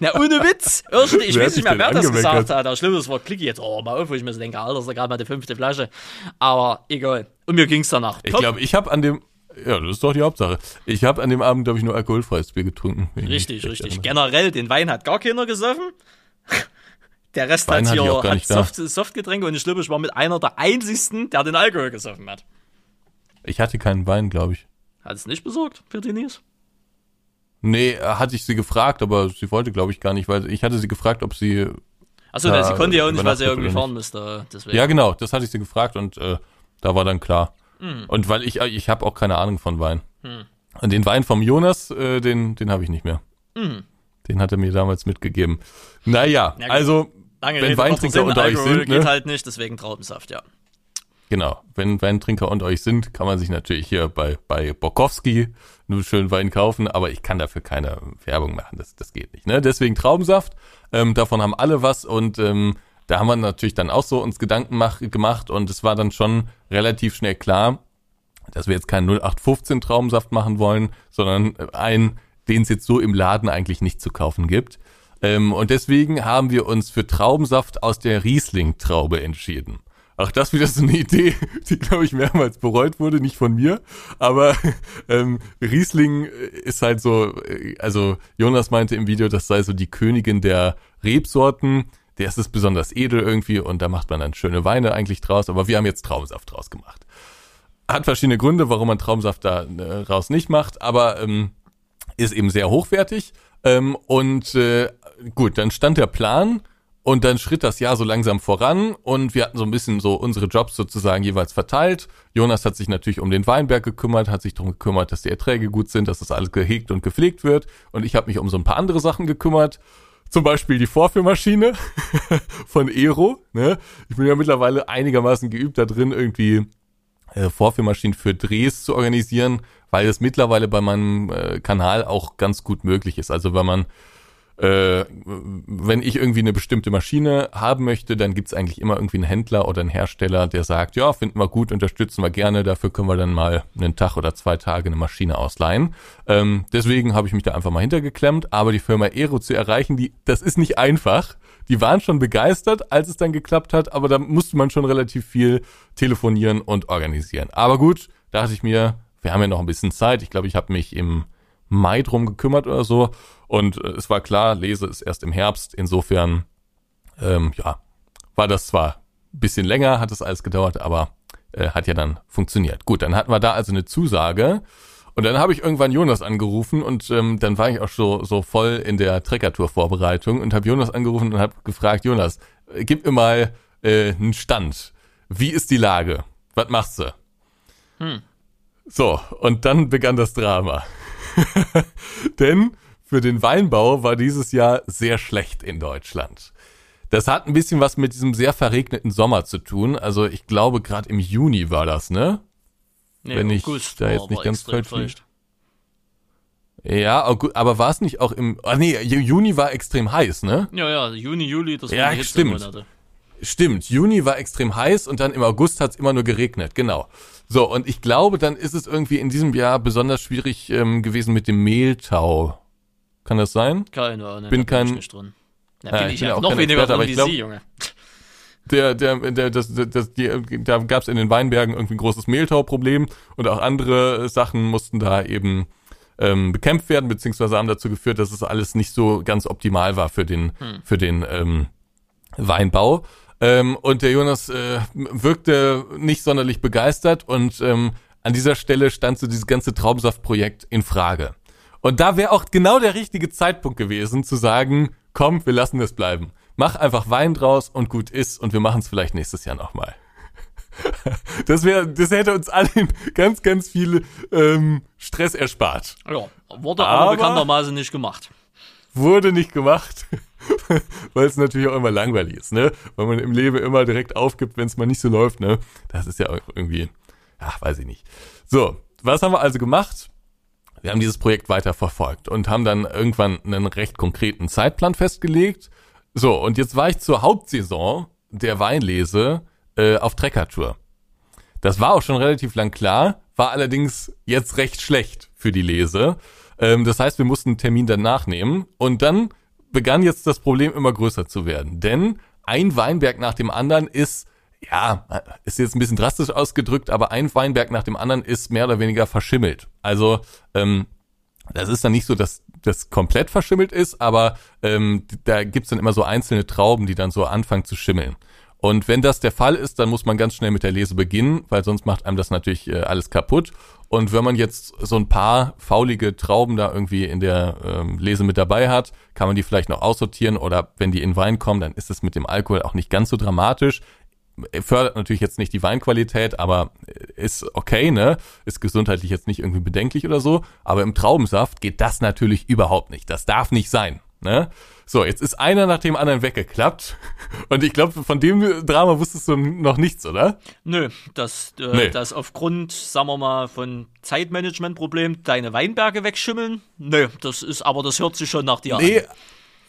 Na, ohne Witz. Irgendwie, ich Wer weiß nicht mehr, wer das gesagt hat. Aber schlimm, das war Klicki jetzt. Oh, mal auf, wo ich mir so denke, Alter, das ist doch gerade mal die fünfte Flasche. Aber egal. Und mir ging's danach. Ich glaube, ich habe an dem, ja, das ist doch die Hauptsache. Ich habe an dem Abend, glaube ich, nur alkoholfreies Bier getrunken. Richtig, richtig. Generell, den Wein hat gar keiner gesoffen. Der Rest Wein hat hier hat. Soft, Softgetränke und ich glaube, ich war mit einer der einzigsten, der den Alkohol gesoffen hat. Ich hatte keinen Wein, glaube ich. Hat es nicht besorgt für Denise? Nee, äh, hatte ich sie gefragt, aber sie wollte, glaube ich, gar nicht, weil ich hatte sie gefragt, ob sie. Achso, sie konnte ja auch nicht, weil sie irgendwie fahren müsste. Deswegen. Ja, genau, das hatte ich sie gefragt und äh, da war dann klar. Mhm. Und weil ich, ich habe auch keine Ahnung von Wein. Und den Wein vom Jonas, äh, den, den habe ich nicht mehr. Mhm. Den hat er mir damals mitgegeben. Naja, Ja, also, wenn Weintrinker unter euch Alkohol sind, geht ne? halt nicht, deswegen Traubensaft, ja. Genau, wenn Weintrinker unter euch sind, kann man sich natürlich hier bei, bei Borkowski nur schön Wein kaufen, aber ich kann dafür keine Werbung machen, das, das geht nicht. Ne? Deswegen Traubensaft, ähm, davon haben alle was und ähm, da haben wir natürlich dann auch so uns Gedanken mach, gemacht und es war dann schon relativ schnell klar, dass wir jetzt keinen 0815 Traubensaft machen wollen, sondern einen, den es jetzt so im Laden eigentlich nicht zu kaufen gibt. Ähm, und deswegen haben wir uns für Traubensaft aus der Riesling-Traube entschieden. Auch das wieder so eine Idee, die, glaube ich, mehrmals bereut wurde, nicht von mir. Aber ähm, Riesling ist halt so, äh, also Jonas meinte im Video, das sei so die Königin der Rebsorten. Der ist es besonders edel irgendwie und da macht man dann schöne Weine eigentlich draus. Aber wir haben jetzt Traubensaft draus gemacht. Hat verschiedene Gründe, warum man Traubensaft da äh, raus nicht macht, aber ähm, ist eben sehr hochwertig. Ähm, und äh, gut, dann stand der Plan und dann schritt das Jahr so langsam voran und wir hatten so ein bisschen so unsere Jobs sozusagen jeweils verteilt. Jonas hat sich natürlich um den Weinberg gekümmert, hat sich darum gekümmert, dass die Erträge gut sind, dass das alles gehegt und gepflegt wird. Und ich habe mich um so ein paar andere Sachen gekümmert. Zum Beispiel die Vorführmaschine von Aero. Ne? Ich bin ja mittlerweile einigermaßen geübt da drin, irgendwie äh, Vorführmaschinen für Drehs zu organisieren, weil das mittlerweile bei meinem äh, Kanal auch ganz gut möglich ist. Also wenn man äh, wenn ich irgendwie eine bestimmte Maschine haben möchte, dann gibt's eigentlich immer irgendwie einen Händler oder einen Hersteller, der sagt, ja, finden wir gut, unterstützen wir gerne, dafür können wir dann mal einen Tag oder zwei Tage eine Maschine ausleihen. Ähm, deswegen habe ich mich da einfach mal hintergeklemmt, aber die Firma Aero zu erreichen, die, das ist nicht einfach. Die waren schon begeistert, als es dann geklappt hat, aber da musste man schon relativ viel telefonieren und organisieren. Aber gut, da dachte ich mir, wir haben ja noch ein bisschen Zeit. Ich glaube, ich habe mich im Mai drum gekümmert oder so. Und äh, es war klar, Lese ist erst im Herbst. Insofern, ähm, ja, war das zwar ein bisschen länger, hat es alles gedauert, aber äh, hat ja dann funktioniert. Gut, dann hatten wir da also eine Zusage. Und dann habe ich irgendwann Jonas angerufen und ähm, dann war ich auch so, so voll in der Treckertour-Vorbereitung und habe Jonas angerufen und habe gefragt, Jonas, äh, gib mir mal äh, einen Stand. Wie ist die Lage? Was machst du? Hm. So, und dann begann das Drama. Denn für den Weinbau war dieses Jahr sehr schlecht in Deutschland. Das hat ein bisschen was mit diesem sehr verregneten Sommer zu tun. Also ich glaube, gerade im Juni war das, ne? Nee, Wenn ich August da jetzt nicht ganz falsch liege. Ja, aber war es nicht auch im. Ah nee, Juni war extrem heiß, ne? Ja, ja, Juni, Juli, das waren ja, die stimmt. Stimmt, Juni war extrem heiß und dann im August hat es immer nur geregnet, genau. So, und ich glaube, dann ist es irgendwie in diesem Jahr besonders schwierig ähm, gewesen mit dem Mehltau. Kann das sein? Keine Ahnung. Bin kein. Bin, drin. Ja, bin ich bin ja noch weniger Experte, aber ich glaub, Sie, Junge. Der, der, der, das, das, die, da gab es in den Weinbergen irgendwie ein großes Mehltau-Problem und auch andere Sachen mussten da eben ähm, bekämpft werden, beziehungsweise haben dazu geführt, dass es alles nicht so ganz optimal war für den, hm. für den ähm, Weinbau. Ähm, und der Jonas äh, wirkte nicht sonderlich begeistert und ähm, an dieser Stelle stand so dieses ganze Traubensaftprojekt in Frage. Und da wäre auch genau der richtige Zeitpunkt gewesen, zu sagen, komm, wir lassen es bleiben. Mach einfach Wein draus und gut ist und wir machen es vielleicht nächstes Jahr nochmal. Das wäre, das hätte uns allen ganz, ganz viel ähm, Stress erspart. Ja, wurde aber, aber bekanntermaßen nicht gemacht. Wurde nicht gemacht. weil es natürlich auch immer langweilig ist, ne? Weil man im Leben immer direkt aufgibt, wenn es mal nicht so läuft, ne? Das ist ja auch irgendwie, ach, weiß ich nicht. So, was haben wir also gemacht? Wir haben dieses Projekt weiter verfolgt und haben dann irgendwann einen recht konkreten Zeitplan festgelegt. So, und jetzt war ich zur Hauptsaison der Weinlese äh, auf Treckertour. Das war auch schon relativ lang klar, war allerdings jetzt recht schlecht für die Lese. Ähm, das heißt, wir mussten einen Termin danach nehmen und dann begann jetzt das Problem immer größer zu werden. Denn ein Weinberg nach dem anderen ist, ja, ist jetzt ein bisschen drastisch ausgedrückt, aber ein Weinberg nach dem anderen ist mehr oder weniger verschimmelt. Also, ähm, das ist dann nicht so, dass das komplett verschimmelt ist, aber ähm, da gibt's dann immer so einzelne Trauben, die dann so anfangen zu schimmeln. Und wenn das der Fall ist, dann muss man ganz schnell mit der Lese beginnen, weil sonst macht einem das natürlich äh, alles kaputt. Und wenn man jetzt so ein paar faulige Trauben da irgendwie in der ähm, Lese mit dabei hat, kann man die vielleicht noch aussortieren oder wenn die in Wein kommen, dann ist es mit dem Alkohol auch nicht ganz so dramatisch. Fördert natürlich jetzt nicht die Weinqualität, aber ist okay, ne? Ist gesundheitlich jetzt nicht irgendwie bedenklich oder so. Aber im Traubensaft geht das natürlich überhaupt nicht. Das darf nicht sein. Ne? So, jetzt ist einer nach dem anderen weggeklappt. Und ich glaube, von dem Drama wusstest du noch nichts, oder? Nö, dass, äh, nee. dass aufgrund, sagen wir mal, von Zeitmanagementproblemen deine Weinberge wegschimmeln. Nö, das ist, aber das hört sich schon nach dir nee, an.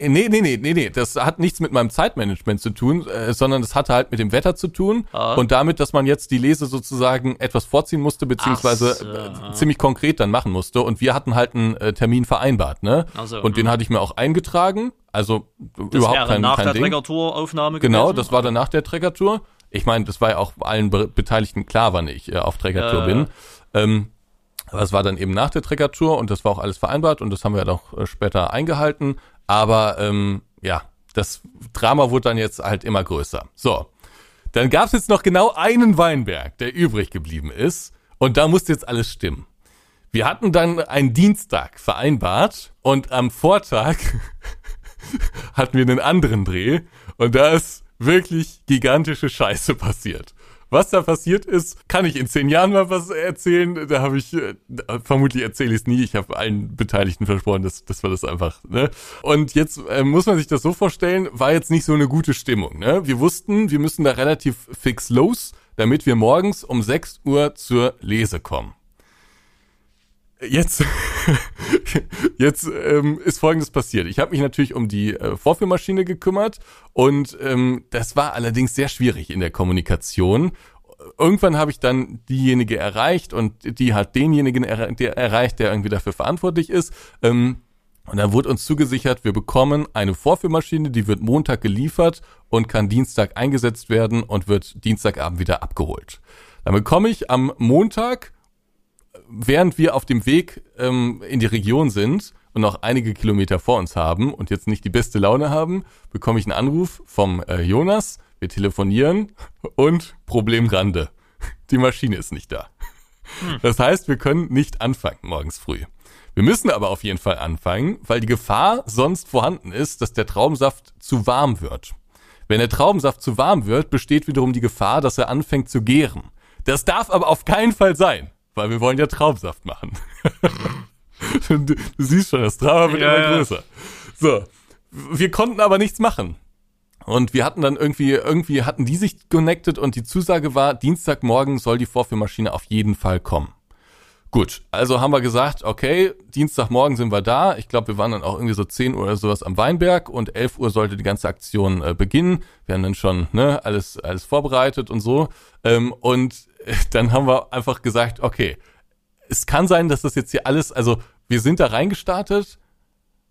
Nee, nee, nee, nee, nee. Das hat nichts mit meinem Zeitmanagement zu tun, äh, sondern das hatte halt mit dem Wetter zu tun ah. und damit, dass man jetzt die Lese sozusagen etwas vorziehen musste, beziehungsweise so. äh, ziemlich konkret dann machen musste. Und wir hatten halt einen äh, Termin vereinbart, ne? So, und den hm. hatte ich mir auch eingetragen. Also das überhaupt kein, nach kein der Trägertour-Aufnahme Genau, gewesen? das war dann nach der Trägertour. Ich meine, das war ja auch allen Be Beteiligten klar, wann ich äh, auf Trägertour bin. Ähm, aber es war dann eben nach der Treckertour und das war auch alles vereinbart und das haben wir dann auch äh, später eingehalten. Aber ähm, ja, das Drama wurde dann jetzt halt immer größer. So, dann gab es jetzt noch genau einen Weinberg, der übrig geblieben ist. Und da musste jetzt alles stimmen. Wir hatten dann einen Dienstag vereinbart und am Vortag hatten wir einen anderen Dreh und da ist wirklich gigantische Scheiße passiert. Was da passiert ist, kann ich in zehn Jahren mal was erzählen. Da habe ich, äh, vermutlich erzähle ich es nie. Ich habe allen Beteiligten versprochen, dass, dass wir das einfach, ne? Und jetzt äh, muss man sich das so vorstellen, war jetzt nicht so eine gute Stimmung, ne? Wir wussten, wir müssen da relativ fix los, damit wir morgens um 6 Uhr zur Lese kommen. Jetzt, jetzt ähm, ist Folgendes passiert. Ich habe mich natürlich um die äh, Vorführmaschine gekümmert und ähm, das war allerdings sehr schwierig in der Kommunikation. Irgendwann habe ich dann diejenige erreicht und die hat denjenigen er der erreicht, der irgendwie dafür verantwortlich ist. Ähm, und dann wurde uns zugesichert, wir bekommen eine Vorführmaschine, die wird Montag geliefert und kann Dienstag eingesetzt werden und wird Dienstagabend wieder abgeholt. Dann bekomme ich am Montag während wir auf dem Weg ähm, in die Region sind und noch einige Kilometer vor uns haben und jetzt nicht die beste Laune haben, bekomme ich einen Anruf vom äh, Jonas. Wir telefonieren und Problem Rande. Die Maschine ist nicht da. Hm. Das heißt, wir können nicht anfangen morgens früh. Wir müssen aber auf jeden Fall anfangen, weil die Gefahr sonst vorhanden ist, dass der Traubensaft zu warm wird. Wenn der Traubensaft zu warm wird, besteht wiederum die Gefahr, dass er anfängt zu gären. Das darf aber auf keinen Fall sein weil wir wollen ja Traumsaft machen. du, du, siehst schon, das Drama wird ja, immer größer. So, wir konnten aber nichts machen. Und wir hatten dann irgendwie, irgendwie hatten die sich connected und die Zusage war, Dienstagmorgen soll die Vorführmaschine auf jeden Fall kommen. Gut, also haben wir gesagt, okay, Dienstagmorgen sind wir da. Ich glaube, wir waren dann auch irgendwie so 10 Uhr oder sowas am Weinberg und 11 Uhr sollte die ganze Aktion äh, beginnen. Wir haben dann schon ne, alles, alles vorbereitet und so. Ähm, und dann haben wir einfach gesagt, okay, es kann sein, dass das jetzt hier alles, also wir sind da reingestartet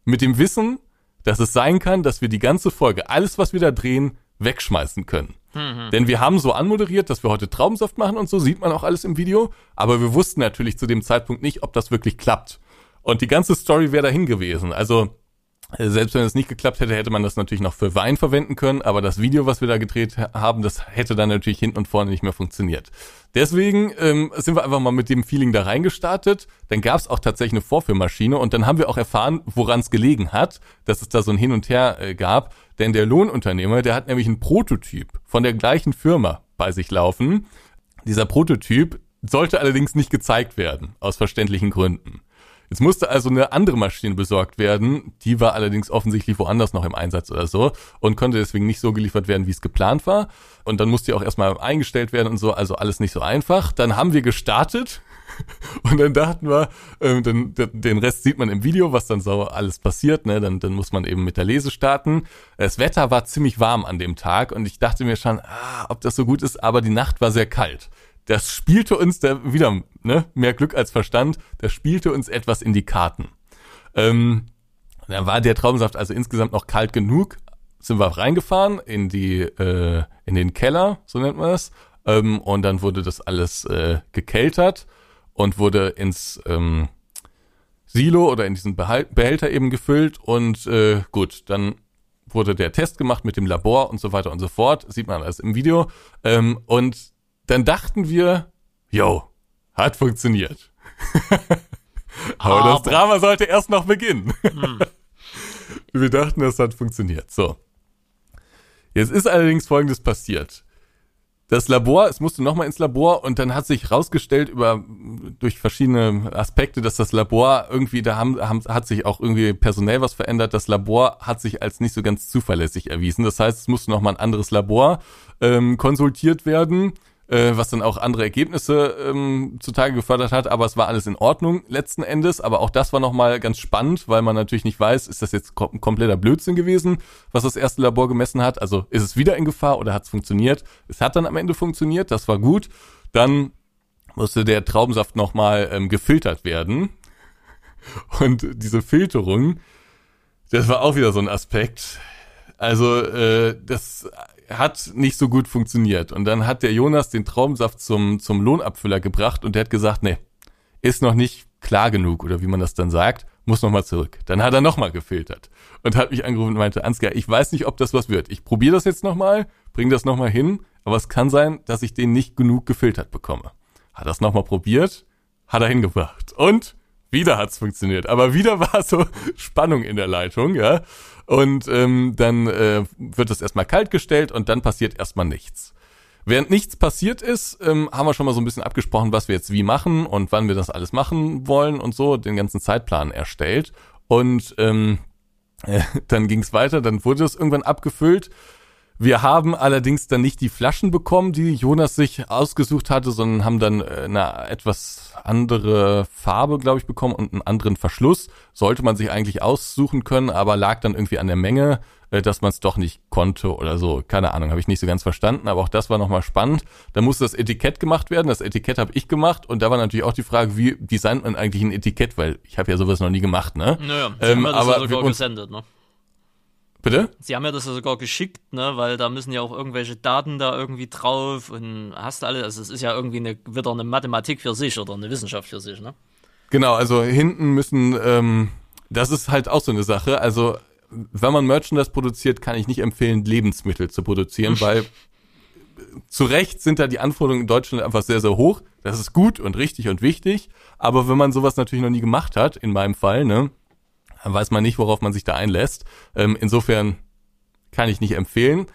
mit dem Wissen, dass es sein kann, dass wir die ganze Folge, alles, was wir da drehen, wegschmeißen können. Mhm. Denn wir haben so anmoderiert, dass wir heute Traubensaft machen und so, sieht man auch alles im Video. Aber wir wussten natürlich zu dem Zeitpunkt nicht, ob das wirklich klappt. Und die ganze Story wäre dahin gewesen. Also selbst wenn es nicht geklappt hätte, hätte man das natürlich noch für Wein verwenden können, aber das Video, was wir da gedreht haben, das hätte dann natürlich hinten und vorne nicht mehr funktioniert. Deswegen ähm, sind wir einfach mal mit dem Feeling da reingestartet. Dann gab es auch tatsächlich eine Vorführmaschine und dann haben wir auch erfahren, woran es gelegen hat, dass es da so ein Hin und Her äh, gab. Denn der Lohnunternehmer, der hat nämlich einen Prototyp von der gleichen Firma bei sich laufen. Dieser Prototyp sollte allerdings nicht gezeigt werden, aus verständlichen Gründen. Jetzt musste also eine andere Maschine besorgt werden, die war allerdings offensichtlich woanders noch im Einsatz oder so und konnte deswegen nicht so geliefert werden, wie es geplant war. Und dann musste die auch erstmal eingestellt werden und so, also alles nicht so einfach. Dann haben wir gestartet und dann dachten wir, ähm, dann, den Rest sieht man im Video, was dann so alles passiert. Ne? Dann, dann muss man eben mit der Lese starten. Das Wetter war ziemlich warm an dem Tag und ich dachte mir schon, ah, ob das so gut ist, aber die Nacht war sehr kalt das spielte uns da wieder, ne, mehr Glück als Verstand, das spielte uns etwas in die Karten. Ähm, dann war der Traubensaft also insgesamt noch kalt genug, sind wir reingefahren in die, äh, in den Keller, so nennt man es, ähm, und dann wurde das alles äh, gekeltert und wurde ins ähm, Silo oder in diesen Behälter eben gefüllt. Und äh, gut, dann wurde der Test gemacht mit dem Labor und so weiter und so fort, sieht man alles im Video. Ähm, und dann dachten wir, yo, hat funktioniert. Aber, Aber, das Drama sollte erst noch beginnen. Hm. wir dachten, das hat funktioniert. So. Jetzt ist allerdings Folgendes passiert. Das Labor, es musste nochmal ins Labor und dann hat sich rausgestellt über, durch verschiedene Aspekte, dass das Labor irgendwie, da haben, haben, hat sich auch irgendwie personell was verändert. Das Labor hat sich als nicht so ganz zuverlässig erwiesen. Das heißt, es musste nochmal ein anderes Labor ähm, konsultiert werden äh, was dann auch andere Ergebnisse ähm, zutage gefördert hat, aber es war alles in Ordnung letzten Endes. Aber auch das war nochmal ganz spannend, weil man natürlich nicht weiß, ist das jetzt kom kompletter Blödsinn gewesen, was das erste Labor gemessen hat. Also ist es wieder in Gefahr oder hat es funktioniert? Es hat dann am Ende funktioniert, das war gut. Dann musste der Traubensaft nochmal ähm, gefiltert werden. Und diese Filterung, das war auch wieder so ein Aspekt. Also äh, das hat nicht so gut funktioniert. Und dann hat der Jonas den Traumsaft zum, zum Lohnabfüller gebracht und der hat gesagt, nee, ist noch nicht klar genug oder wie man das dann sagt, muss nochmal zurück. Dann hat er nochmal gefiltert und hat mich angerufen und meinte, Ansgar, ich weiß nicht, ob das was wird. Ich probiere das jetzt nochmal, bring das nochmal hin, aber es kann sein, dass ich den nicht genug gefiltert bekomme. Hat das nochmal probiert, hat er hingebracht. Und wieder hat's funktioniert. Aber wieder war so Spannung in der Leitung, ja. Und ähm, dann äh, wird es erstmal kalt gestellt und dann passiert erstmal nichts. Während nichts passiert ist, ähm, haben wir schon mal so ein bisschen abgesprochen, was wir jetzt wie machen und wann wir das alles machen wollen und so, den ganzen Zeitplan erstellt. Und ähm, äh, dann ging es weiter, dann wurde es irgendwann abgefüllt. Wir haben allerdings dann nicht die Flaschen bekommen, die Jonas sich ausgesucht hatte, sondern haben dann äh, eine etwas andere Farbe, glaube ich, bekommen und einen anderen Verschluss. Sollte man sich eigentlich aussuchen können, aber lag dann irgendwie an der Menge, äh, dass man es doch nicht konnte oder so. Keine Ahnung, habe ich nicht so ganz verstanden, aber auch das war nochmal spannend. Da musste das Etikett gemacht werden. Das Etikett habe ich gemacht und da war natürlich auch die Frage, wie designt man eigentlich ein Etikett, weil ich habe ja sowas noch nie gemacht, ne? Naja, ähm, aber sogar gesendet, ne? Bitte? Sie haben ja das ja sogar geschickt, ne, weil da müssen ja auch irgendwelche Daten da irgendwie drauf und hast du alles, also es ist ja irgendwie eine, wieder eine Mathematik für sich oder eine Wissenschaft für sich, ne? Genau, also hinten müssen, ähm, das ist halt auch so eine Sache, also wenn man Merchandise produziert, kann ich nicht empfehlen, Lebensmittel zu produzieren, weil zu Recht sind da die Anforderungen in Deutschland einfach sehr, sehr hoch. Das ist gut und richtig und wichtig. Aber wenn man sowas natürlich noch nie gemacht hat, in meinem Fall, ne, weiß man nicht, worauf man sich da einlässt. Ähm, insofern kann ich nicht empfehlen.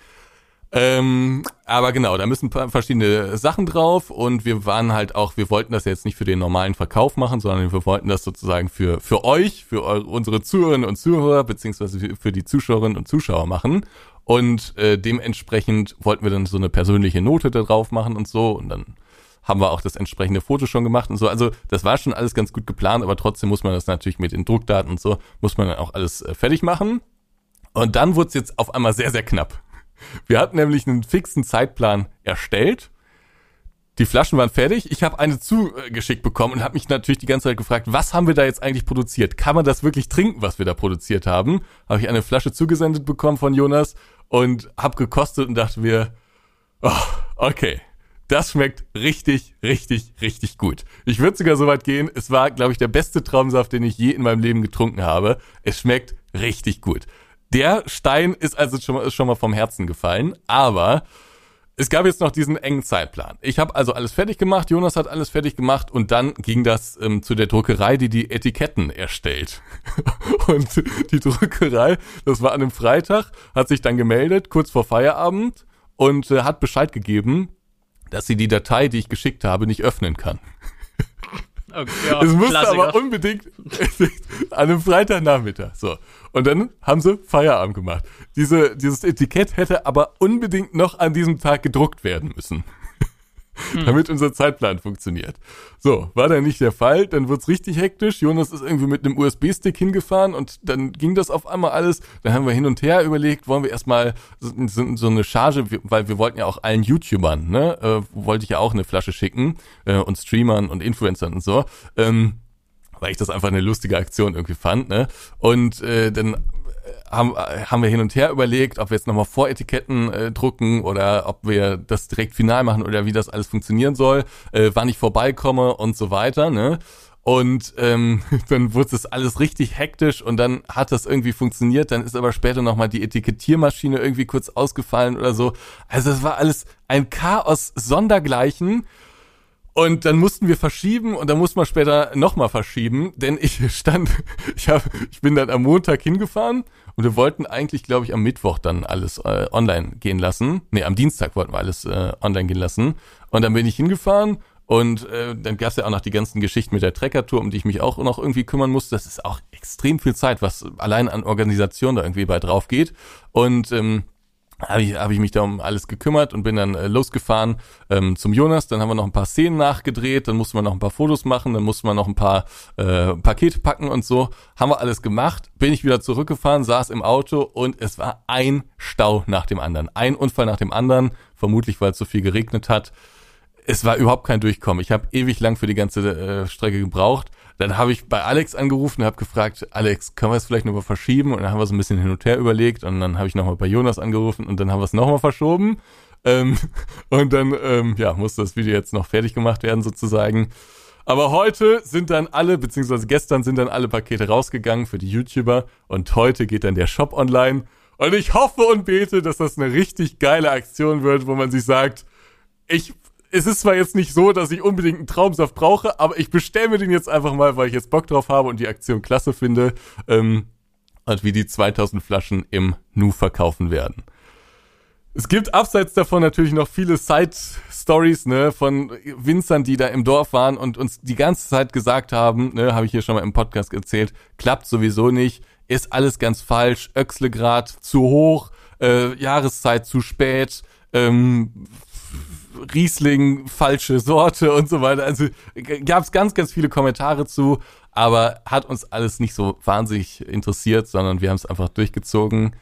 Ähm, aber genau, da müssen verschiedene Sachen drauf und wir waren halt auch, wir wollten das jetzt nicht für den normalen Verkauf machen, sondern wir wollten das sozusagen für, für euch, für eure, unsere Zuhörerinnen und Zuhörer, beziehungsweise für die Zuschauerinnen und Zuschauer machen. Und äh, dementsprechend wollten wir dann so eine persönliche Note da drauf machen und so. Und dann haben wir auch das entsprechende Foto schon gemacht und so. Also das war schon alles ganz gut geplant, aber trotzdem muss man das natürlich mit den Druckdaten und so, muss man dann auch alles äh, fertig machen. Und dann wurde es jetzt auf einmal sehr, sehr knapp. Wir hatten nämlich einen fixen Zeitplan erstellt. Die Flaschen waren fertig. Ich habe eine zugeschickt bekommen und habe mich natürlich die ganze Zeit gefragt, was haben wir da jetzt eigentlich produziert? Kann man das wirklich trinken, was wir da produziert haben? Habe ich eine Flasche zugesendet bekommen von Jonas und habe gekostet und dachte mir, oh, okay, das schmeckt richtig, richtig, richtig gut. Ich würde sogar so weit gehen, es war, glaube ich, der beste Traumsaft, den ich je in meinem Leben getrunken habe. Es schmeckt richtig gut. Der Stein ist also schon mal, ist schon mal vom Herzen gefallen, aber es gab jetzt noch diesen engen Zeitplan. Ich habe also alles fertig gemacht, Jonas hat alles fertig gemacht und dann ging das ähm, zu der Druckerei, die die Etiketten erstellt. und die Druckerei, das war an einem Freitag, hat sich dann gemeldet, kurz vor Feierabend und äh, hat Bescheid gegeben, dass sie die Datei, die ich geschickt habe, nicht öffnen kann. Okay, ja, es musste Klassiker. aber unbedingt an einem Freitagnachmittag. So. Und dann haben sie Feierabend gemacht. Diese, dieses Etikett hätte aber unbedingt noch an diesem Tag gedruckt werden müssen hm. damit unser Zeitplan funktioniert. So, war dann nicht der Fall, dann wird's richtig hektisch. Jonas ist irgendwie mit einem USB-Stick hingefahren und dann ging das auf einmal alles. Dann haben wir hin und her überlegt, wollen wir erstmal so, so eine Charge, weil wir wollten ja auch allen YouTubern, ne, äh, wollte ich ja auch eine Flasche schicken äh, und Streamern und Influencern und so. Ähm, weil ich das einfach eine lustige Aktion irgendwie fand, ne? Und äh, dann haben, haben wir hin und her überlegt, ob wir jetzt nochmal Voretiketten äh, drucken oder ob wir das direkt final machen oder wie das alles funktionieren soll, äh, wann ich vorbeikomme und so weiter, ne? Und ähm, dann wurde es alles richtig hektisch und dann hat das irgendwie funktioniert. Dann ist aber später nochmal die Etikettiermaschine irgendwie kurz ausgefallen oder so. Also es war alles ein Chaos sondergleichen. Und dann mussten wir verschieben und dann mussten wir später nochmal verschieben, denn ich stand, ich, hab, ich bin dann am Montag hingefahren und wir wollten eigentlich, glaube ich, am Mittwoch dann alles äh, online gehen lassen. Nee, am Dienstag wollten wir alles äh, online gehen lassen. Und dann bin ich hingefahren und äh, dann gab es ja auch noch die ganzen Geschichten mit der Treckertour, um die ich mich auch noch irgendwie kümmern musste. Das ist auch extrem viel Zeit, was allein an Organisation da irgendwie bei drauf geht. Und ähm, habe ich, hab ich mich da um alles gekümmert und bin dann äh, losgefahren ähm, zum Jonas. Dann haben wir noch ein paar Szenen nachgedreht, dann mussten wir noch ein paar Fotos machen, dann mussten wir noch ein paar äh, Pakete packen und so. Haben wir alles gemacht. Bin ich wieder zurückgefahren, saß im Auto und es war ein Stau nach dem anderen. Ein Unfall nach dem anderen, vermutlich weil es so viel geregnet hat. Es war überhaupt kein Durchkommen. Ich habe ewig lang für die ganze äh, Strecke gebraucht. Dann habe ich bei Alex angerufen und habe gefragt, Alex, können wir es vielleicht nochmal verschieben? Und dann haben wir so ein bisschen hin und her überlegt und dann habe ich nochmal bei Jonas angerufen und dann haben wir es nochmal verschoben. Ähm, und dann ähm, ja, musste das Video jetzt noch fertig gemacht werden sozusagen. Aber heute sind dann alle, beziehungsweise gestern sind dann alle Pakete rausgegangen für die YouTuber und heute geht dann der Shop online. Und ich hoffe und bete, dass das eine richtig geile Aktion wird, wo man sich sagt, ich es ist zwar jetzt nicht so, dass ich unbedingt einen Traumsaft brauche, aber ich bestelle mir den jetzt einfach mal, weil ich jetzt Bock drauf habe und die Aktion klasse finde. Ähm, und wie die 2000 Flaschen im Nu verkaufen werden. Es gibt abseits davon natürlich noch viele Side-Stories, ne, von Winzern, die da im Dorf waren und uns die ganze Zeit gesagt haben, ne, habe ich hier schon mal im Podcast erzählt, klappt sowieso nicht, ist alles ganz falsch, Öxlegrad zu hoch, äh, Jahreszeit zu spät, ähm, Riesling, falsche Sorte und so weiter. Also gab es ganz, ganz viele Kommentare zu, aber hat uns alles nicht so wahnsinnig interessiert, sondern wir haben es einfach durchgezogen.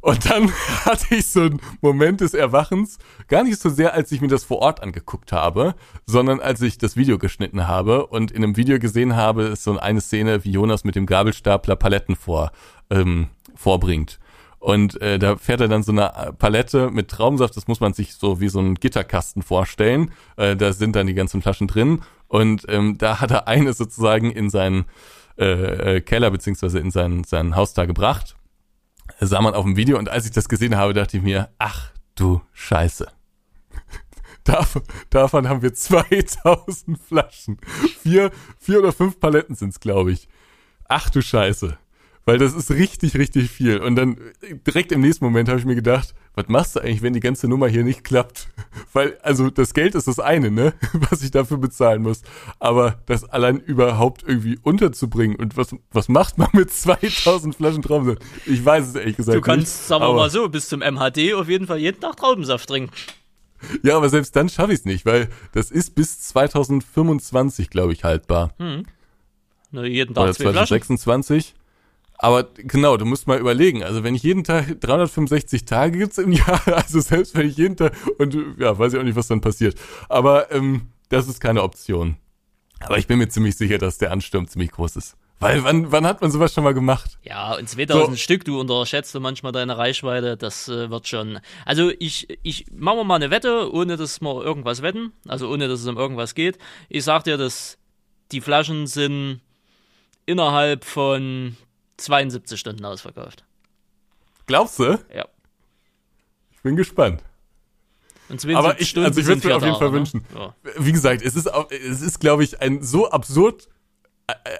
Und dann hatte ich so einen Moment des Erwachens, gar nicht so sehr, als ich mir das vor Ort angeguckt habe, sondern als ich das Video geschnitten habe und in einem Video gesehen habe, ist so eine Szene, wie Jonas mit dem Gabelstapler Paletten vor, ähm, vorbringt. Und äh, da fährt er dann so eine Palette mit Traubensaft, das muss man sich so wie so einen Gitterkasten vorstellen. Äh, da sind dann die ganzen Flaschen drin. Und ähm, da hat er eine sozusagen in seinen äh, äh Keller beziehungsweise in sein, sein Haus da gebracht. Das sah man auf dem Video und als ich das gesehen habe, dachte ich mir, ach du Scheiße. Davon, davon haben wir 2000 Flaschen. Vier, vier oder fünf Paletten sind's, glaube ich. Ach du Scheiße. Weil das ist richtig, richtig viel. Und dann direkt im nächsten Moment habe ich mir gedacht, was machst du eigentlich, wenn die ganze Nummer hier nicht klappt? Weil, also das Geld ist das eine, ne, was ich dafür bezahlen muss. Aber das allein überhaupt irgendwie unterzubringen und was, was macht man mit 2000 Flaschen Traubensaft? Ich weiß es ehrlich gesagt nicht. Du kannst, nicht, sagen wir mal so, bis zum MHD auf jeden Fall jeden Tag Traubensaft trinken. Ja, aber selbst dann schaffe ich es nicht, weil das ist bis 2025, glaube ich, haltbar. Hm. Na, jeden Tag Oder 2026. Aber genau, du musst mal überlegen. Also wenn ich jeden Tag 365 Tage gibt's im Jahr, also selbst wenn ich jeden Tag und ja, weiß ich auch nicht, was dann passiert. Aber ähm, das ist keine Option. Aber ich bin mir ziemlich sicher, dass der Ansturm ziemlich groß ist. Weil wann, wann hat man sowas schon mal gemacht? Ja, und 2000 so. Stück, du unterschätzt manchmal deine Reichweite, das äh, wird schon. Also ich, ich machen wir mal eine Wette, ohne dass wir irgendwas wetten, also ohne dass es um irgendwas geht. Ich sag dir, dass die Flaschen sind innerhalb von 72 Stunden ausverkauft. Glaubst du? Ja. Ich bin gespannt. Aber ich, also ich würde es mir auf jeden Fall ne? wünschen. Ja. Wie gesagt, es ist, auch, es ist, glaube ich, ein so absurd,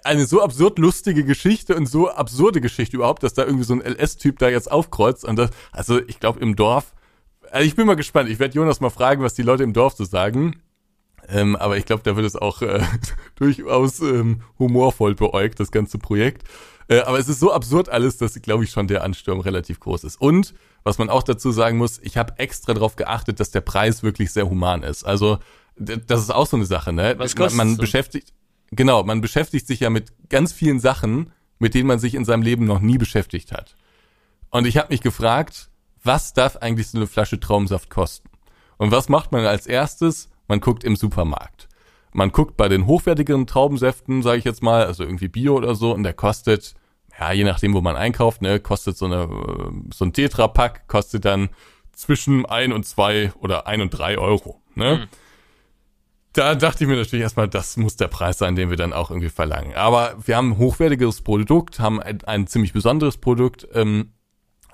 eine so absurd lustige Geschichte und so absurde Geschichte überhaupt, dass da irgendwie so ein LS-Typ da jetzt aufkreuzt und das, also ich glaube im Dorf, also ich bin mal gespannt. Ich werde Jonas mal fragen, was die Leute im Dorf so sagen. Ähm, aber ich glaube, da wird es auch äh, durchaus ähm, humorvoll beäugt, das ganze Projekt. Äh, aber es ist so absurd alles, dass, glaube ich, schon der Ansturm relativ groß ist. Und was man auch dazu sagen muss, ich habe extra darauf geachtet, dass der Preis wirklich sehr human ist. Also das ist auch so eine Sache, ne? Was kostet man, man beschäftigt, genau, man beschäftigt sich ja mit ganz vielen Sachen, mit denen man sich in seinem Leben noch nie beschäftigt hat. Und ich habe mich gefragt, was darf eigentlich so eine Flasche Traumsaft kosten? Und was macht man als erstes? Man guckt im Supermarkt. Man guckt bei den hochwertigeren Traubensäften, sage ich jetzt mal, also irgendwie Bio oder so, und der kostet ja, je nachdem, wo man einkauft, ne, kostet so eine, äh, so ein Tetra-Pack kostet dann zwischen ein und zwei oder ein und drei Euro, ne? Mhm. Da dachte ich mir natürlich erstmal, das muss der Preis sein, den wir dann auch irgendwie verlangen. Aber wir haben ein hochwertiges Produkt, haben ein, ein ziemlich besonderes Produkt, ähm,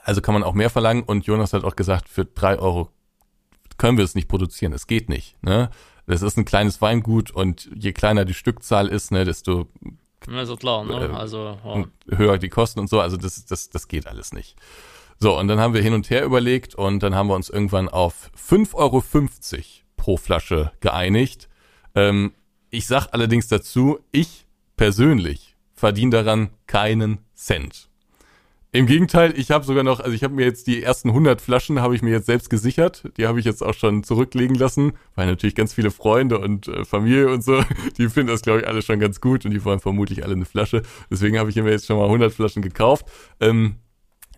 also kann man auch mehr verlangen. Und Jonas hat auch gesagt, für drei Euro können wir es nicht produzieren. Es geht nicht. Ne? Das ist ein kleines Weingut und je kleiner die Stückzahl ist, ne, desto also klar, ne? Äh, also ja. höher die Kosten und so, also das, das, das geht alles nicht. So, und dann haben wir hin und her überlegt und dann haben wir uns irgendwann auf 5,50 Euro pro Flasche geeinigt. Ähm, ich sag allerdings dazu, ich persönlich verdiene daran keinen Cent. Im Gegenteil, ich habe sogar noch, also ich habe mir jetzt die ersten 100 Flaschen habe ich mir jetzt selbst gesichert. Die habe ich jetzt auch schon zurücklegen lassen, weil natürlich ganz viele Freunde und äh, Familie und so, die finden das glaube ich alle schon ganz gut und die wollen vermutlich alle eine Flasche. Deswegen habe ich mir jetzt schon mal 100 Flaschen gekauft. Ähm,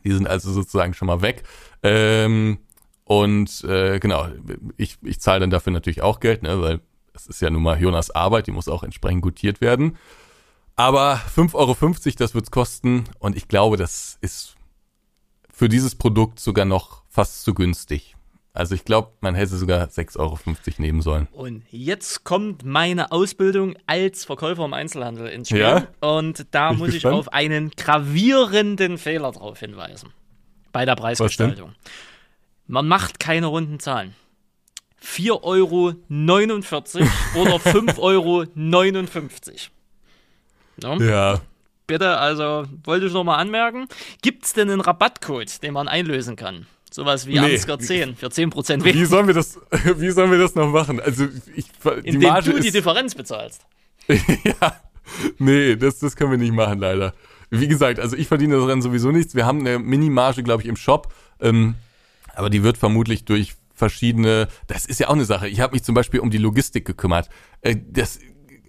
die sind also sozusagen schon mal weg. Ähm, und äh, genau, ich, ich zahle dann dafür natürlich auch Geld, ne, weil es ist ja nun mal Jonas Arbeit, die muss auch entsprechend gutiert werden. Aber 5,50 Euro, das wird's kosten. Und ich glaube, das ist für dieses Produkt sogar noch fast zu günstig. Also ich glaube, man hätte sogar 6,50 Euro nehmen sollen. Und jetzt kommt meine Ausbildung als Verkäufer im Einzelhandel ins Spiel. Ja? Und da Bin muss ich auf einen gravierenden Fehler drauf hinweisen. Bei der Preisgestaltung. Man macht keine runden Zahlen. 4,49 Euro oder 5,59 Euro. Ne? Ja. Bitte, also wollte ich noch mal anmerken. Gibt es denn einen Rabattcode, den man einlösen kann? Sowas wie nee. Ansgar 10 für 10% weniger. Wie sollen wir das, wie sollen wir das noch machen? Also ich, die Indem Marge du die Differenz bezahlst. ja. Nee, das, das können wir nicht machen, leider. wie gesagt, also ich verdiene daran sowieso nichts. Wir haben eine Minimarge, glaube ich, im Shop. Ähm, aber die wird vermutlich durch verschiedene, das ist ja auch eine Sache. Ich habe mich zum Beispiel um die Logistik gekümmert. Äh, das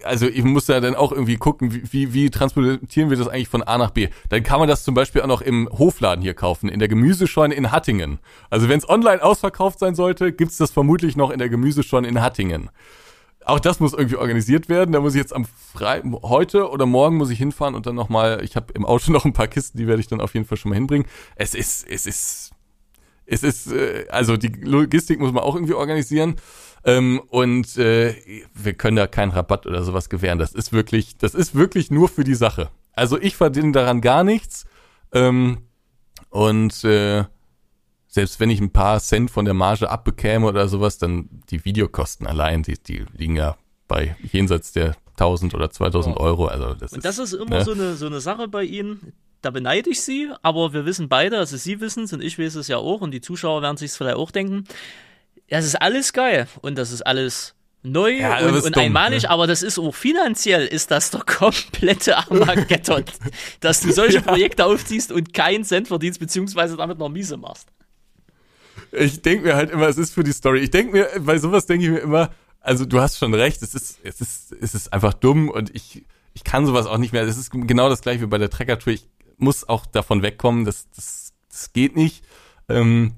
also ich muss ja dann auch irgendwie gucken, wie, wie, wie transportieren wir das eigentlich von A nach B. Dann kann man das zum Beispiel auch noch im Hofladen hier kaufen, in der Gemüsescheune in Hattingen. Also wenn es online ausverkauft sein sollte, gibt's das vermutlich noch in der Gemüsescheune in Hattingen. Auch das muss irgendwie organisiert werden. Da muss ich jetzt am Frei heute oder morgen muss ich hinfahren und dann nochmal, ich habe im Auto noch ein paar Kisten, die werde ich dann auf jeden Fall schon mal hinbringen. Es ist, es ist es ist, äh, also die Logistik muss man auch irgendwie organisieren. Ähm, und äh, wir können da keinen Rabatt oder sowas gewähren. Das ist wirklich, das ist wirklich nur für die Sache. Also ich verdiene daran gar nichts. Ähm, und äh, selbst wenn ich ein paar Cent von der Marge abbekäme oder sowas, dann die Videokosten allein, die, die liegen ja bei jenseits der 1000 oder 2000 Euro. Also das und das ist, ist immer ne? so, eine, so eine Sache bei Ihnen da beneide ich sie, aber wir wissen beide, also sie wissen es und ich weiß es ja auch und die Zuschauer werden sich vielleicht auch denken, das ist alles geil und das ist alles neu ja, und, und dumm, einmalig, ne? aber das ist auch finanziell ist das der komplette Armageddon, dass du solche ja. Projekte aufziehst und keinen Cent verdienst, beziehungsweise damit noch miese machst. Ich denke mir halt immer, es ist für die Story. Ich denke mir, bei sowas denke ich mir immer, also du hast schon recht, es ist, es ist, es ist einfach dumm und ich, ich kann sowas auch nicht mehr. Es ist genau das gleiche wie bei der Trekker-Tour. Ich muss auch davon wegkommen, das, das, das geht nicht. Ähm,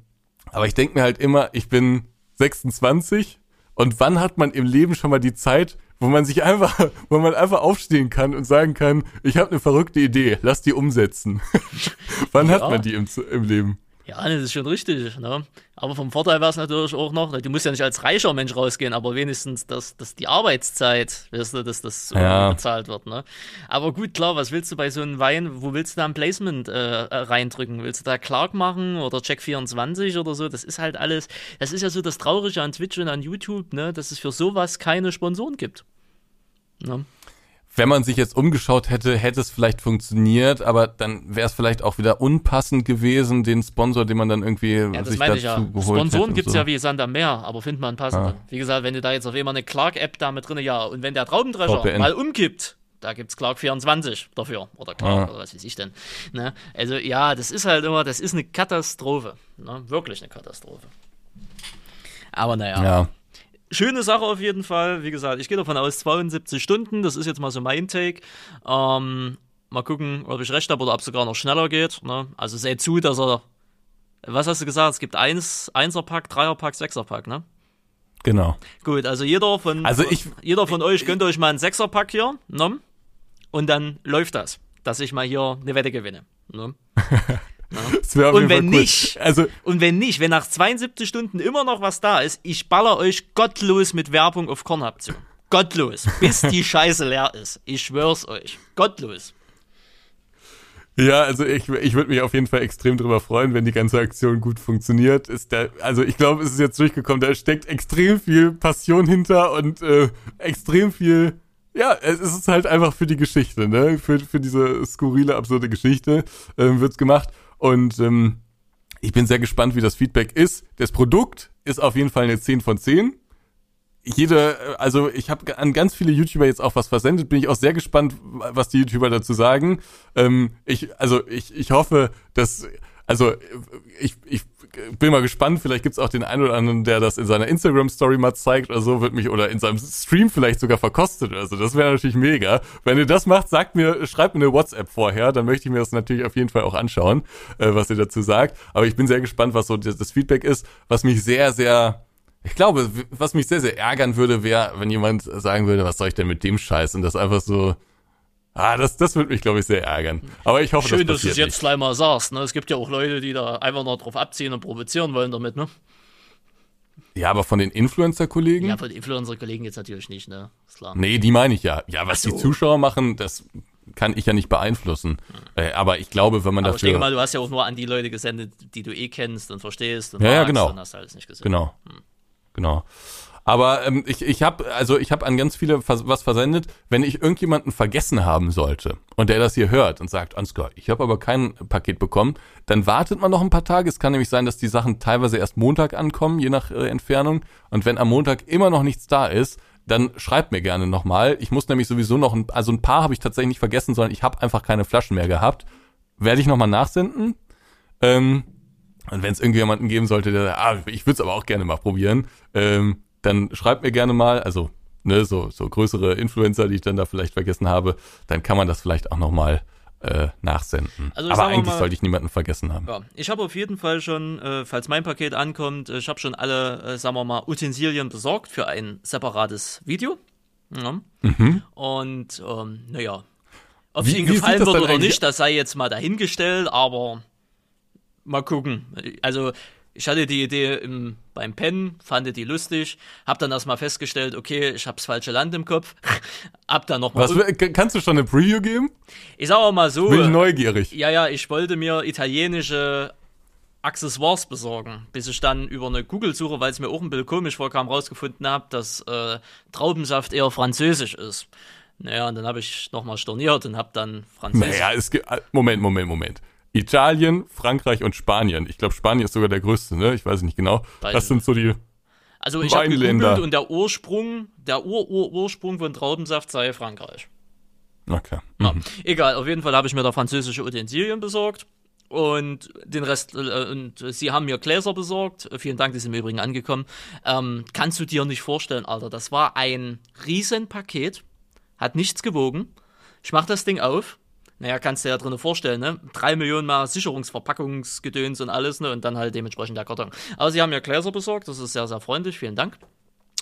aber ich denke mir halt immer, ich bin 26 und wann hat man im Leben schon mal die Zeit, wo man sich einfach, wo man einfach aufstehen kann und sagen kann, ich habe eine verrückte Idee, lass die umsetzen. wann ja. hat man die im, im Leben? Ja, das ist schon richtig. Ne? Aber vom Vorteil wäre es natürlich auch noch, du musst ja nicht als reicher Mensch rausgehen, aber wenigstens, dass, dass die Arbeitszeit, weißt du, dass das ja. bezahlt wird. Ne? Aber gut, klar, was willst du bei so einem Wein, wo willst du da ein Placement äh, äh reindrücken? Willst du da Clark machen oder Check24 oder so? Das ist halt alles, das ist ja so das Traurige an Twitch und an YouTube, ne? dass es für sowas keine Sponsoren gibt. Ne? Wenn man sich jetzt umgeschaut hätte, hätte es vielleicht funktioniert, aber dann wäre es vielleicht auch wieder unpassend gewesen, den Sponsor, den man dann irgendwie ja, sich dazu ja. geholt Sponsoren gibt's so. ja wie Sand am Meer, aber findet man passend. Ah. Wie gesagt, wenn du da jetzt auf einmal eine Clark-App da mit drin, ja, und wenn der Traubendrescher mal umkippt, da gibt's Clark 24 dafür. Oder Clark, ah. oder was weiß ich denn. Ne? Also ja, das ist halt immer, das ist eine Katastrophe. Ne? Wirklich eine Katastrophe. Aber naja. Ja. Schöne Sache auf jeden Fall. Wie gesagt, ich gehe davon aus, 72 Stunden. Das ist jetzt mal so mein Take. Ähm, mal gucken, ob ich recht habe oder ob es sogar noch schneller geht. Ne? Also seht zu, dass er. Was hast du gesagt? Es gibt eins, Einser-Pack, Dreier-Pack, Sechser-Pack, ne? Genau. Gut, also jeder von, also ich, jeder von euch gönnt euch mal einen Sechser-Pack hier, ne? Und dann läuft das, dass ich mal hier eine Wette gewinne. Ne? Ja. Und wenn cool. nicht, also, und wenn nicht, wenn nach 72 Stunden immer noch was da ist, ich baller euch gottlos mit Werbung auf zu. Gottlos. Bis die Scheiße leer ist. Ich schwör's euch. Gottlos. Ja, also ich, ich würde mich auf jeden Fall extrem drüber freuen, wenn die ganze Aktion gut funktioniert. Ist der, also ich glaube, es ist jetzt durchgekommen, da steckt extrem viel Passion hinter und äh, extrem viel ja, es ist halt einfach für die Geschichte, ne? Für, für diese skurrile, absurde Geschichte ähm, wird's gemacht. Und ähm, ich bin sehr gespannt, wie das Feedback ist. Das Produkt ist auf jeden Fall eine 10 von 10. Jede, also ich habe an ganz viele YouTuber jetzt auch was versendet, bin ich auch sehr gespannt, was die YouTuber dazu sagen. Ähm, ich, also ich, ich hoffe, dass also ich, ich bin mal gespannt, vielleicht gibt's auch den einen oder anderen, der das in seiner Instagram-Story mal zeigt oder so, wird mich, oder in seinem Stream vielleicht sogar verkostet oder so. Das wäre natürlich mega. Wenn ihr das macht, sagt mir, schreibt mir eine WhatsApp vorher, dann möchte ich mir das natürlich auf jeden Fall auch anschauen, äh, was ihr dazu sagt. Aber ich bin sehr gespannt, was so das, das Feedback ist, was mich sehr, sehr ich glaube, was mich sehr, sehr ärgern würde, wäre, wenn jemand sagen würde, was soll ich denn mit dem Scheiß? Und das einfach so, Ah, das, das würde mich, glaube ich, sehr ärgern. Aber ich hoffe, Schön, das dass du es jetzt gleich mal sagst. Ne? Es gibt ja auch Leute, die da einfach noch drauf abziehen und provozieren wollen damit, ne? Ja, aber von den Influencer-Kollegen? Ja, von den Influencer-Kollegen jetzt natürlich nicht, ne? Ist klar. Nee, die meine ich ja. Ja, was so. die Zuschauer machen, das kann ich ja nicht beeinflussen. Hm. Äh, aber ich glaube, wenn man aber dafür... Ich denke mal, du hast ja auch nur an die Leute gesendet, die du eh kennst und verstehst und ja, magst, ja, genau. dann hast du alles nicht gesehen. Genau. Hm. Genau. Aber ähm, ich, ich habe also ich habe an ganz viele was versendet, wenn ich irgendjemanden vergessen haben sollte und der das hier hört und sagt, Ansgar, ich habe aber kein Paket bekommen, dann wartet man noch ein paar Tage. Es kann nämlich sein, dass die Sachen teilweise erst Montag ankommen, je nach äh, Entfernung. Und wenn am Montag immer noch nichts da ist, dann schreibt mir gerne nochmal. Ich muss nämlich sowieso noch, ein, also ein paar habe ich tatsächlich nicht vergessen, sondern ich habe einfach keine Flaschen mehr gehabt. Werde ich nochmal nachsenden. Ähm, und wenn es irgendjemanden geben sollte, der, ah, ich würde es aber auch gerne mal probieren, ähm, dann schreibt mir gerne mal, also ne, so, so größere Influencer, die ich dann da vielleicht vergessen habe, dann kann man das vielleicht auch nochmal äh, nachsenden. Also Aber eigentlich mal, sollte ich niemanden vergessen haben. Ja, ich habe auf jeden Fall schon, äh, falls mein Paket ankommt, ich habe schon alle, äh, sagen wir mal, Utensilien besorgt für ein separates Video. Ja. Mhm. Und ähm, naja, ob es Ihnen gefallen wird oder nicht, das sei jetzt mal dahingestellt, aber mal gucken. Also ich hatte die Idee im, beim Pennen, fand die lustig, hab dann erstmal festgestellt, okay, ich hab's falsche Land im Kopf, hab dann nochmal. Was, kannst du schon eine Preview geben? Ich sag auch mal so. Bin neugierig. Ja, ja, ich wollte mir italienische Accessoires besorgen, bis ich dann über eine Google-Suche, weil es mir auch ein bisschen komisch vorkam, rausgefunden habe, dass äh, Traubensaft eher französisch ist. Naja, und dann habe ich nochmal storniert und habe dann französisch. Naja, es gibt. Moment, Moment, Moment. Italien, Frankreich und Spanien. Ich glaube, Spanien ist sogar der größte, ne? Ich weiß nicht genau. Beide. Das sind so die Also ich habe und der Ursprung, der Ur-Ur-Ursprung von Traubensaft sei Frankreich. Okay. Mhm. Ja, egal, auf jeden Fall habe ich mir da französische Utensilien besorgt und den Rest äh, und sie haben mir Gläser besorgt. Vielen Dank, die sind im Übrigen angekommen. Ähm, kannst du dir nicht vorstellen, Alter, das war ein Riesenpaket, hat nichts gewogen. Ich mach das Ding auf naja, kannst du dir ja drinnen vorstellen, ne? Drei Millionen mal Sicherungsverpackungsgedöns und alles, ne? Und dann halt dementsprechend der Karton. Aber sie haben ja Gläser besorgt, das ist sehr, sehr freundlich, vielen Dank.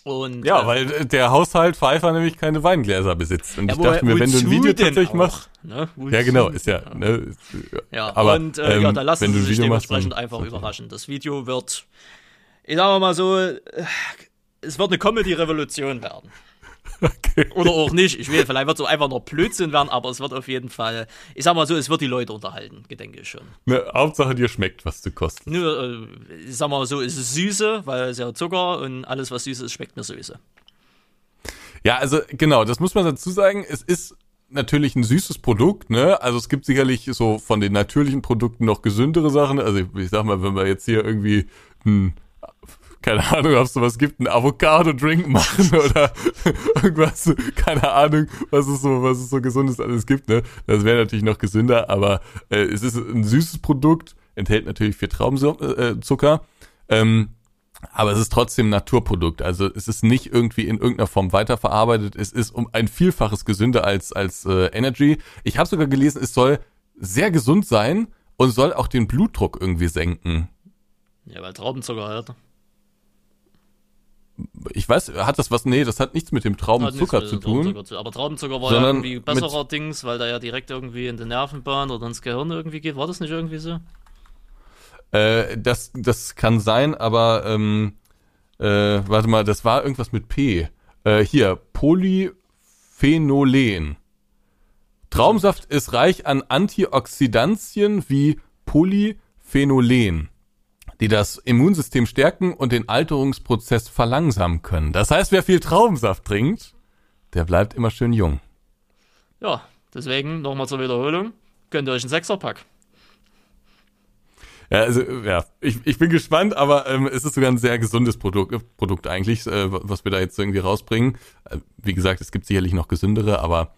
Und, ja, äh, weil der Haushalt Pfeiffer nämlich keine Weingläser besitzt. Und ja, ich dachte mir, wenn du ein Video tatsächlich machst. Ne? Ja, genau, ist ja. Ne, ja, aber, und äh, ähm, ja, da lassen sie sich dementsprechend machst, einfach okay. überraschen. Das Video wird, ich sag mal so, äh, es wird eine Comedy-Revolution werden. Okay. Oder auch nicht. Ich will, vielleicht wird es einfach noch Blödsinn werden, aber es wird auf jeden Fall, ich sag mal so, es wird die Leute unterhalten, gedenke ich schon. Ne, Hauptsache dir schmeckt, was du kostest. Nur, äh, ich sag mal so, es ist süße, weil es ja Zucker und alles, was süß ist, schmeckt mir süße. Ja, also genau, das muss man dazu sagen. Es ist natürlich ein süßes Produkt, ne? Also es gibt sicherlich so von den natürlichen Produkten noch gesündere Sachen. Also ich, ich sag mal, wenn wir jetzt hier irgendwie ein keine Ahnung, ob es sowas gibt, einen Avocado-Drink machen oder irgendwas, keine Ahnung, was es so, was es so gesundes alles gibt, ne? Das wäre natürlich noch gesünder, aber äh, es ist ein süßes Produkt, enthält natürlich viel Traubenzucker, ähm, aber es ist trotzdem ein Naturprodukt. Also es ist nicht irgendwie in irgendeiner Form weiterverarbeitet. Es ist um ein Vielfaches gesünder als, als äh, Energy. Ich habe sogar gelesen, es soll sehr gesund sein und soll auch den Blutdruck irgendwie senken. Ja, weil Traubenzucker hat ich weiß, hat das was? Nee, das hat nichts mit dem Traubenzucker zu tun. Traubenzucker zu, aber Traubenzucker war ja irgendwie besserer Dings, weil da ja direkt irgendwie in die Nervenbahn oder ins Gehirn irgendwie geht. War das nicht irgendwie so? Äh, das, das kann sein, aber ähm, äh, warte mal, das war irgendwas mit P. Äh, hier, Polyphenolen. Traumsaft ist reich an Antioxidantien wie Polyphenolen die das Immunsystem stärken und den Alterungsprozess verlangsamen können. Das heißt, wer viel Traubensaft trinkt, der bleibt immer schön jung. Ja, deswegen nochmal zur Wiederholung, könnt ihr euch einen Sechserpack. Ja, also, ja, ich, ich bin gespannt, aber ähm, es ist sogar ein sehr gesundes Produkt, Produkt eigentlich, äh, was wir da jetzt irgendwie rausbringen. Äh, wie gesagt, es gibt sicherlich noch gesündere, aber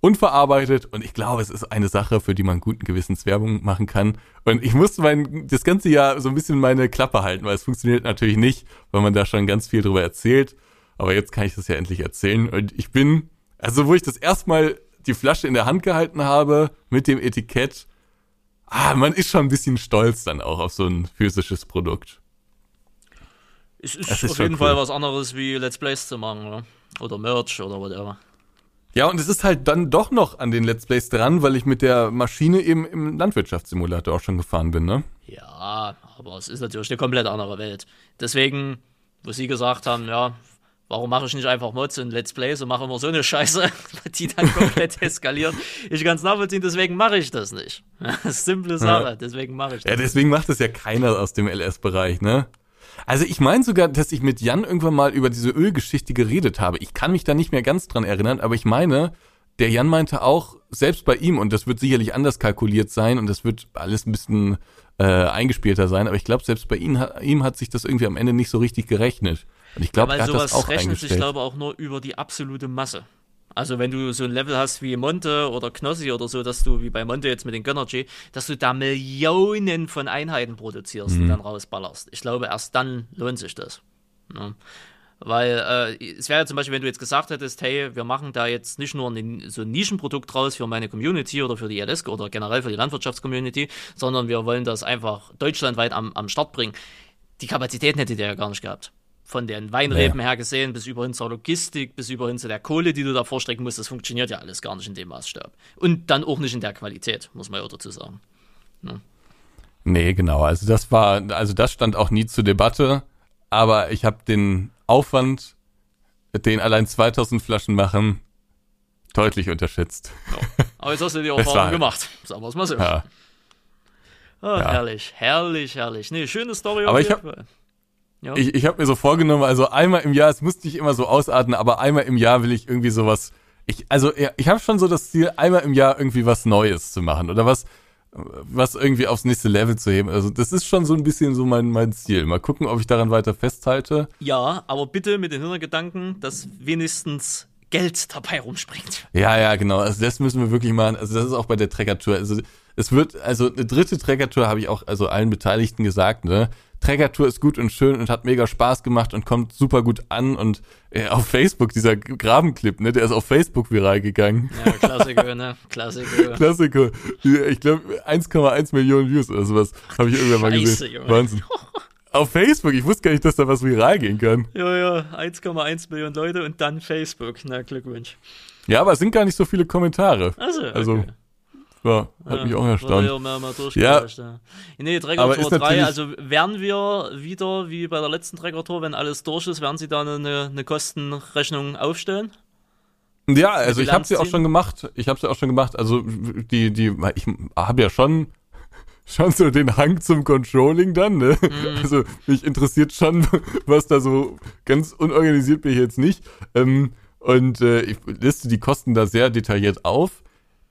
unverarbeitet und ich glaube, es ist eine Sache, für die man guten Gewissens Werbung machen kann. Und ich musste mein, das ganze Jahr so ein bisschen meine Klappe halten, weil es funktioniert natürlich nicht, weil man da schon ganz viel drüber erzählt. Aber jetzt kann ich das ja endlich erzählen. Und ich bin, also wo ich das erstmal die Flasche in der Hand gehalten habe mit dem Etikett, ah, man ist schon ein bisschen stolz dann auch auf so ein physisches Produkt. Es ist, ist auf jeden cool. Fall was anderes wie Let's Plays zu machen, oder? Oder Merch oder whatever. Ja, und es ist halt dann doch noch an den Let's Plays dran, weil ich mit der Maschine eben im Landwirtschaftssimulator auch schon gefahren bin, ne? Ja, aber es ist natürlich eine komplett andere Welt. Deswegen, wo sie gesagt haben, ja, warum mache ich nicht einfach Mods und Let's Plays und mache immer so eine Scheiße, die dann komplett eskaliert. Ich kann es nachvollziehen, deswegen mache ich das nicht. Simple Sache, ja. deswegen mache ich das. Ja, deswegen macht das ja keiner aus dem LS-Bereich, ne? Also ich meine sogar, dass ich mit Jan irgendwann mal über diese Ölgeschichte geredet habe. Ich kann mich da nicht mehr ganz dran erinnern, aber ich meine, der Jan meinte auch, selbst bei ihm, und das wird sicherlich anders kalkuliert sein und das wird alles ein bisschen äh, eingespielter sein, aber ich glaube, selbst bei ihm, ihm hat sich das irgendwie am Ende nicht so richtig gerechnet. Und ich glaube, Weil er hat das auch rechnet sich, glaube ich, auch nur über die absolute Masse. Also wenn du so ein Level hast wie Monte oder Knossi oder so, dass du wie bei Monte jetzt mit den Gönnergy, dass du da Millionen von Einheiten produzierst Mhm. und dann rausballerst. Ich glaube, erst dann lohnt sich das. Ja. Weil äh, es wäre ja zum Beispiel, wenn du jetzt gesagt hättest, hey, wir machen da jetzt nicht nur ein, so ein Nischenprodukt raus für meine Community oder für die LS oder generell für die Landwirtschaftscommunity, sondern wir wollen das einfach deutschlandweit am, am Start bringen. Die Kapazitäten hättet ihr ja gar nicht gehabt. Von den Weinreben her gesehen, bis über hin zur Logistik, bis über hin zu der Kohle, die du da vorstrecken musst, das funktioniert ja alles gar nicht in dem Maßstab. Und dann auch nicht in der Qualität, muss man ja dazu sagen. Nee, genau. Also das war, also das stand auch nie zur Debatte. Aber ich habe den Aufwand, den allein 2000 Flaschen machen, deutlich unterschätzt. Aber jetzt hast du die Erfahrung gemacht. Sagen wir es mal so. Ja. Ah, ja. Herrlich, herrlich, herrlich. Nee, schöne Story Aber auf ich jeden hab- Fall. Ja. Ich, ich habe mir so vorgenommen, also einmal im Jahr, es muss nicht immer so ausarten, aber einmal im Jahr will ich irgendwie sowas. Ich, also ich habe schon so das Ziel, einmal im Jahr irgendwie was Neues zu machen oder was, was irgendwie aufs nächste Level zu heben. Also das ist schon so ein bisschen so mein, mein Ziel. Mal gucken, ob ich daran weiter festhalte. Ja, aber bitte mit den Hintergedanken, dass wenigstens Geld dabei rumspringt. Ja, ja, genau. Also das müssen wir wirklich machen. Also das ist auch bei der Treckertour. Also es wird, also eine dritte Treckertour habe ich auch also allen Beteiligten gesagt, ne? Treckertour ist gut und schön und hat mega Spaß gemacht und kommt super gut an und äh, auf Facebook, dieser Grabenclip, ne, der ist auf Facebook viral gegangen. Ja, Klassiker, ne? Klassiker. Klassiker. Ich glaube 1,1 Millionen Views oder sowas habe ich irgendwann mal Scheiße, gesehen. Junge. Wahnsinn. Auf Facebook, ich wusste gar nicht, dass da was viral gehen kann. Ja, ja, 1,1 Millionen Leute und dann Facebook. Na, Glückwunsch. Ja, aber es sind gar nicht so viele Kommentare. Also, Also, okay. Ja, hat mich auch erstaunt. Ja, ja. Nee, Träger Aber Tour ist 3, natürlich- also werden wir wieder, wie bei der letzten Träger Tour, wenn alles durch ist, werden sie da eine, eine Kostenrechnung aufstellen? Ja, also ich habe sie auch schon gemacht. Ich habe sie auch schon gemacht. Also die die ich habe ja schon schon so den Hang zum Controlling dann, ne? Mhm. Also mich interessiert schon, was da so ganz unorganisiert bin ich jetzt nicht. Ähm, und äh, ich liste die Kosten da sehr detailliert auf.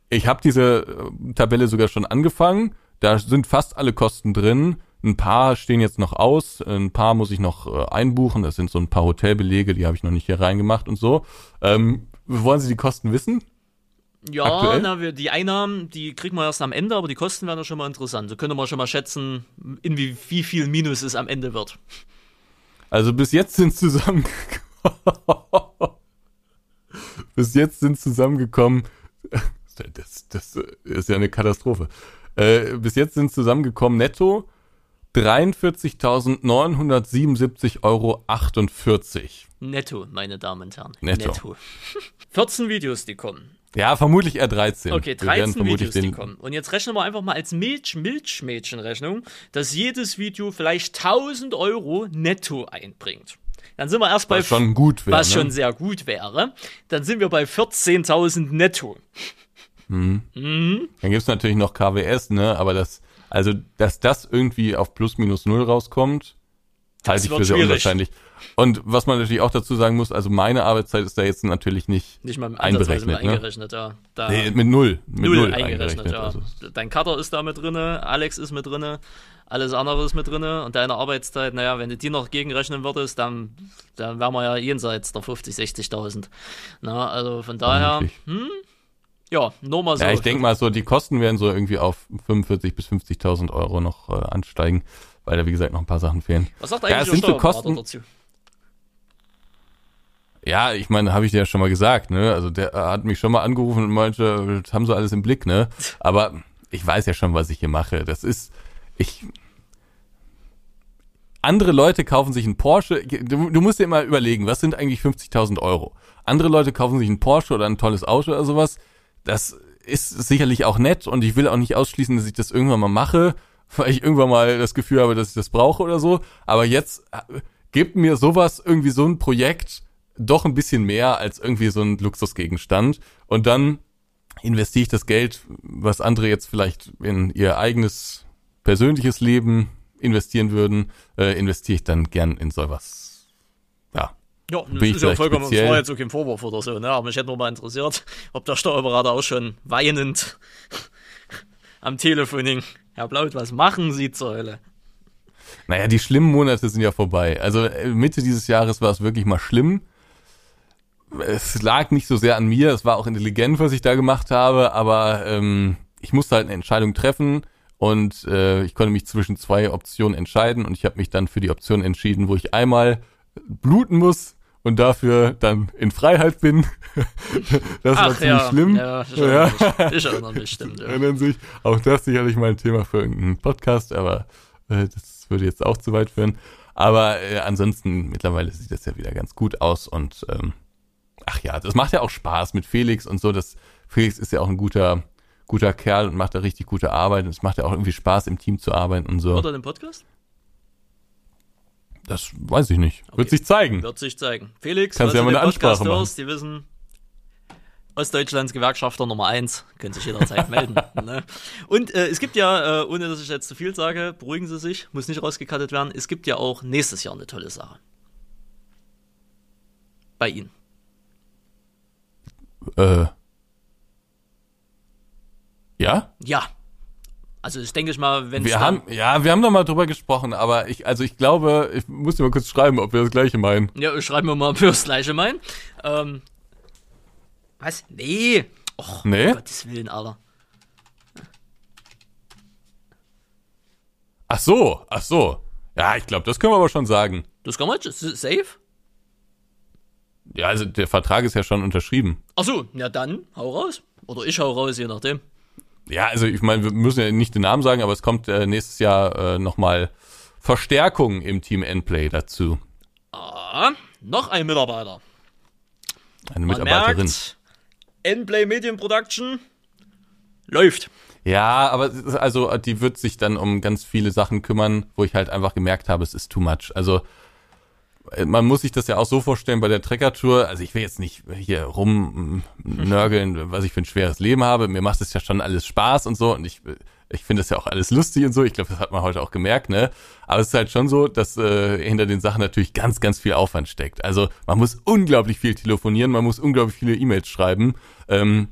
Ich habe diese äh, Tabelle sogar schon angefangen. Da sind fast alle Kosten drin. Ein paar stehen jetzt noch aus, ein paar muss ich noch äh, einbuchen. Das sind so ein paar Hotelbelege, die habe ich noch nicht hier reingemacht und so. Ähm, wollen Sie die Kosten wissen? Ja, Aktuell? na, wir, die Einnahmen, die kriegen wir erst am Ende, aber die Kosten werden ja schon mal interessant. So können wir schon mal schätzen, in wie, wie viel Minus es am Ende wird. Also bis jetzt sind zusammengekommen. bis jetzt sind zusammengekommen. Das, das ist ja eine Katastrophe. Äh, bis jetzt sind zusammengekommen netto 43.977,48 Euro. Netto, meine Damen und Herren. Netto. 14 Videos, die kommen. Ja, vermutlich eher 13. Okay, Wir werden 13 vermutlich Videos, die kommen. Und jetzt rechnen wir einfach mal als Milch, Milchmädchenrechnung, dass jedes Video vielleicht 1000 Euro netto einbringt. Dann sind wir erst bei Was schon gut wäre. was ne? schon sehr gut wäre. Dann sind wir bei 14.000 netto. Dann gibt's natürlich noch KWS, ne? Aber das, also, dass das irgendwie auf plus minus null rauskommt, halte ich für sehr schwierig. unwahrscheinlich. Und was man natürlich auch dazu sagen muss, also meine Arbeitszeit ist da jetzt natürlich nicht, Nicht mal Einberechnet, einberechnet, ne? eingerechnet, ja. Da nee, mit null, mit null, null, eingerechnet, ja. Also, Dein Cutter ist da mit drinne, Alex ist mit drinne, alles andere ist mit drinne und deine Arbeitszeit, naja, wenn du die noch gegenrechnen würdest, dann, dann wären wir ja jenseits der 50, 60.000. Na, also von daher, Vermutlich. Ja, nur mal so. ja, ich denke mal so, die Kosten werden so irgendwie auf 45 bis 50.000 Euro noch äh, ansteigen, weil da wie gesagt noch ein paar Sachen fehlen. Was sagt Ja, eigentlich es der Steuerberater Kosten- dazu? Ja, ich meine, habe ich dir ja schon mal gesagt, ne? Also der hat mich schon mal angerufen und meinte, das haben sie alles im Blick, ne? Aber ich weiß ja schon, was ich hier mache. Das ist, ich. Andere Leute kaufen sich einen Porsche. Du, du musst dir immer überlegen, was sind eigentlich 50.000 Euro? Andere Leute kaufen sich einen Porsche oder ein tolles Auto oder sowas. Das ist sicherlich auch nett und ich will auch nicht ausschließen, dass ich das irgendwann mal mache, weil ich irgendwann mal das Gefühl habe, dass ich das brauche oder so. Aber jetzt äh, gibt mir sowas irgendwie so ein Projekt doch ein bisschen mehr als irgendwie so ein Luxusgegenstand. Und dann investiere ich das Geld, was andere jetzt vielleicht in ihr eigenes persönliches Leben investieren würden, äh, investiere ich dann gern in sowas. Ja. Das Bin ist ja vollkommen, das speziell? war jetzt auch kein Vorwurf oder so, ne? Aber mich hätte nur mal interessiert, ob der Steuerberater auch schon weinend am Telefon hing. Herr Blaut, was machen Sie zur Hölle? Naja, die schlimmen Monate sind ja vorbei. Also äh, Mitte dieses Jahres war es wirklich mal schlimm. Es lag nicht so sehr an mir, es war auch intelligent, was ich da gemacht habe, aber ähm, ich musste halt eine Entscheidung treffen und äh, ich konnte mich zwischen zwei Optionen entscheiden und ich habe mich dann für die Option entschieden, wo ich einmal bluten muss und dafür dann in Freiheit bin. das war Ach ziemlich ja, schlimm. ja, ich erinnere mich. Ich erinnere mich, stimmt. Ja. Erinnern sich. Auch das sicherlich mal ein Thema für irgendeinen Podcast, aber äh, das würde jetzt auch zu weit führen. Aber äh, ansonsten, mittlerweile sieht das ja wieder ganz gut aus und ähm, ach ja, das macht ja auch Spaß mit Felix und so. Das, Felix ist ja auch ein guter, guter Kerl und macht da richtig gute Arbeit und es macht ja auch irgendwie Spaß, im Team zu arbeiten und so. Oder den Podcast? Das weiß ich nicht. Wird Okay. sich zeigen. Wird sich zeigen. Felix, Kannst falls ja du mal eine Ansprache machen. hörst, die wissen, Ostdeutschlands Gewerkschafter Nummer eins können sich jederzeit melden. Ne? Und äh, es gibt ja, äh, ohne dass ich jetzt zu viel sage, beruhigen Sie sich, muss nicht rausgekattet werden, es gibt ja auch nächstes Jahr eine tolle Sache. Bei Ihnen. Äh. Ja? Ja. Also ich denke ich mal, wenn Wir haben, ja, wir haben da mal drüber gesprochen, aber ich, also ich glaube, ich muss dir mal kurz schreiben, ob wir das gleiche meinen. Ja, schreiben wir mal fürs Gleiche mein. Ähm, was? Nee. Och, Nee? um Gottes Willen, Alter. Ach so, ach so. Ja, ich glaube, das können wir aber schon sagen. Das kann man jetzt, safe? Ja, also der Vertrag ist ja schon unterschrieben. Ach so, ja dann, hau raus. Oder ich hau raus, je nachdem. Ja, also ich meine, wir müssen ja nicht den Namen sagen, aber es kommt äh, nächstes Jahr äh, nochmal Verstärkung im Team Endplay dazu. Ah, noch ein Mitarbeiter. Eine Man Mitarbeiterin. merkt, Endplay Medium Production läuft. Ja, aber also die wird sich dann um ganz viele Sachen kümmern, wo ich halt einfach gemerkt habe, es ist too much. Also man muss sich das ja auch so vorstellen bei der Trekker-Tour. Also ich will jetzt nicht hier rumnörgeln, was ich für ein schweres Leben habe. Mir macht es ja schon alles Spaß und so und ich ich finde das ja auch alles lustig und so. Ich glaube, das hat man heute auch gemerkt, ne? Aber es ist halt schon so, dass äh, hinter den Sachen natürlich ganz, ganz viel Aufwand steckt. Also man muss unglaublich viel telefonieren, man muss unglaublich viele E-Mails schreiben. Ähm,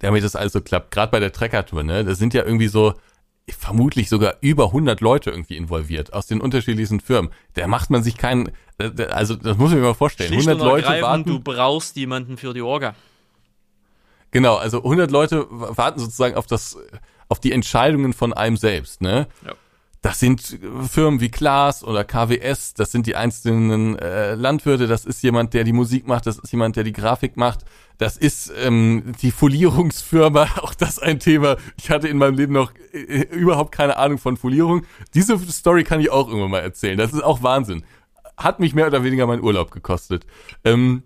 damit das alles so klappt. Gerade bei der Trekker-Tour, ne? Da sind ja irgendwie so vermutlich sogar über 100 Leute irgendwie involviert aus den unterschiedlichsten Firmen. Da macht man sich keinen, also das muss man mir mal vorstellen. Schlicht 100 und Leute warten. Du brauchst jemanden für die Orga. Genau, also 100 Leute warten sozusagen auf das, auf die Entscheidungen von einem selbst, ne? Ja. Das sind Firmen wie Klaas oder KWS, das sind die einzelnen äh, Landwirte, das ist jemand, der die Musik macht, das ist jemand, der die Grafik macht, das ist ähm, die Folierungsfirma, auch das ein Thema. Ich hatte in meinem Leben noch äh, überhaupt keine Ahnung von Folierung. Diese Story kann ich auch irgendwann mal erzählen. Das ist auch Wahnsinn. Hat mich mehr oder weniger meinen Urlaub gekostet. Ähm,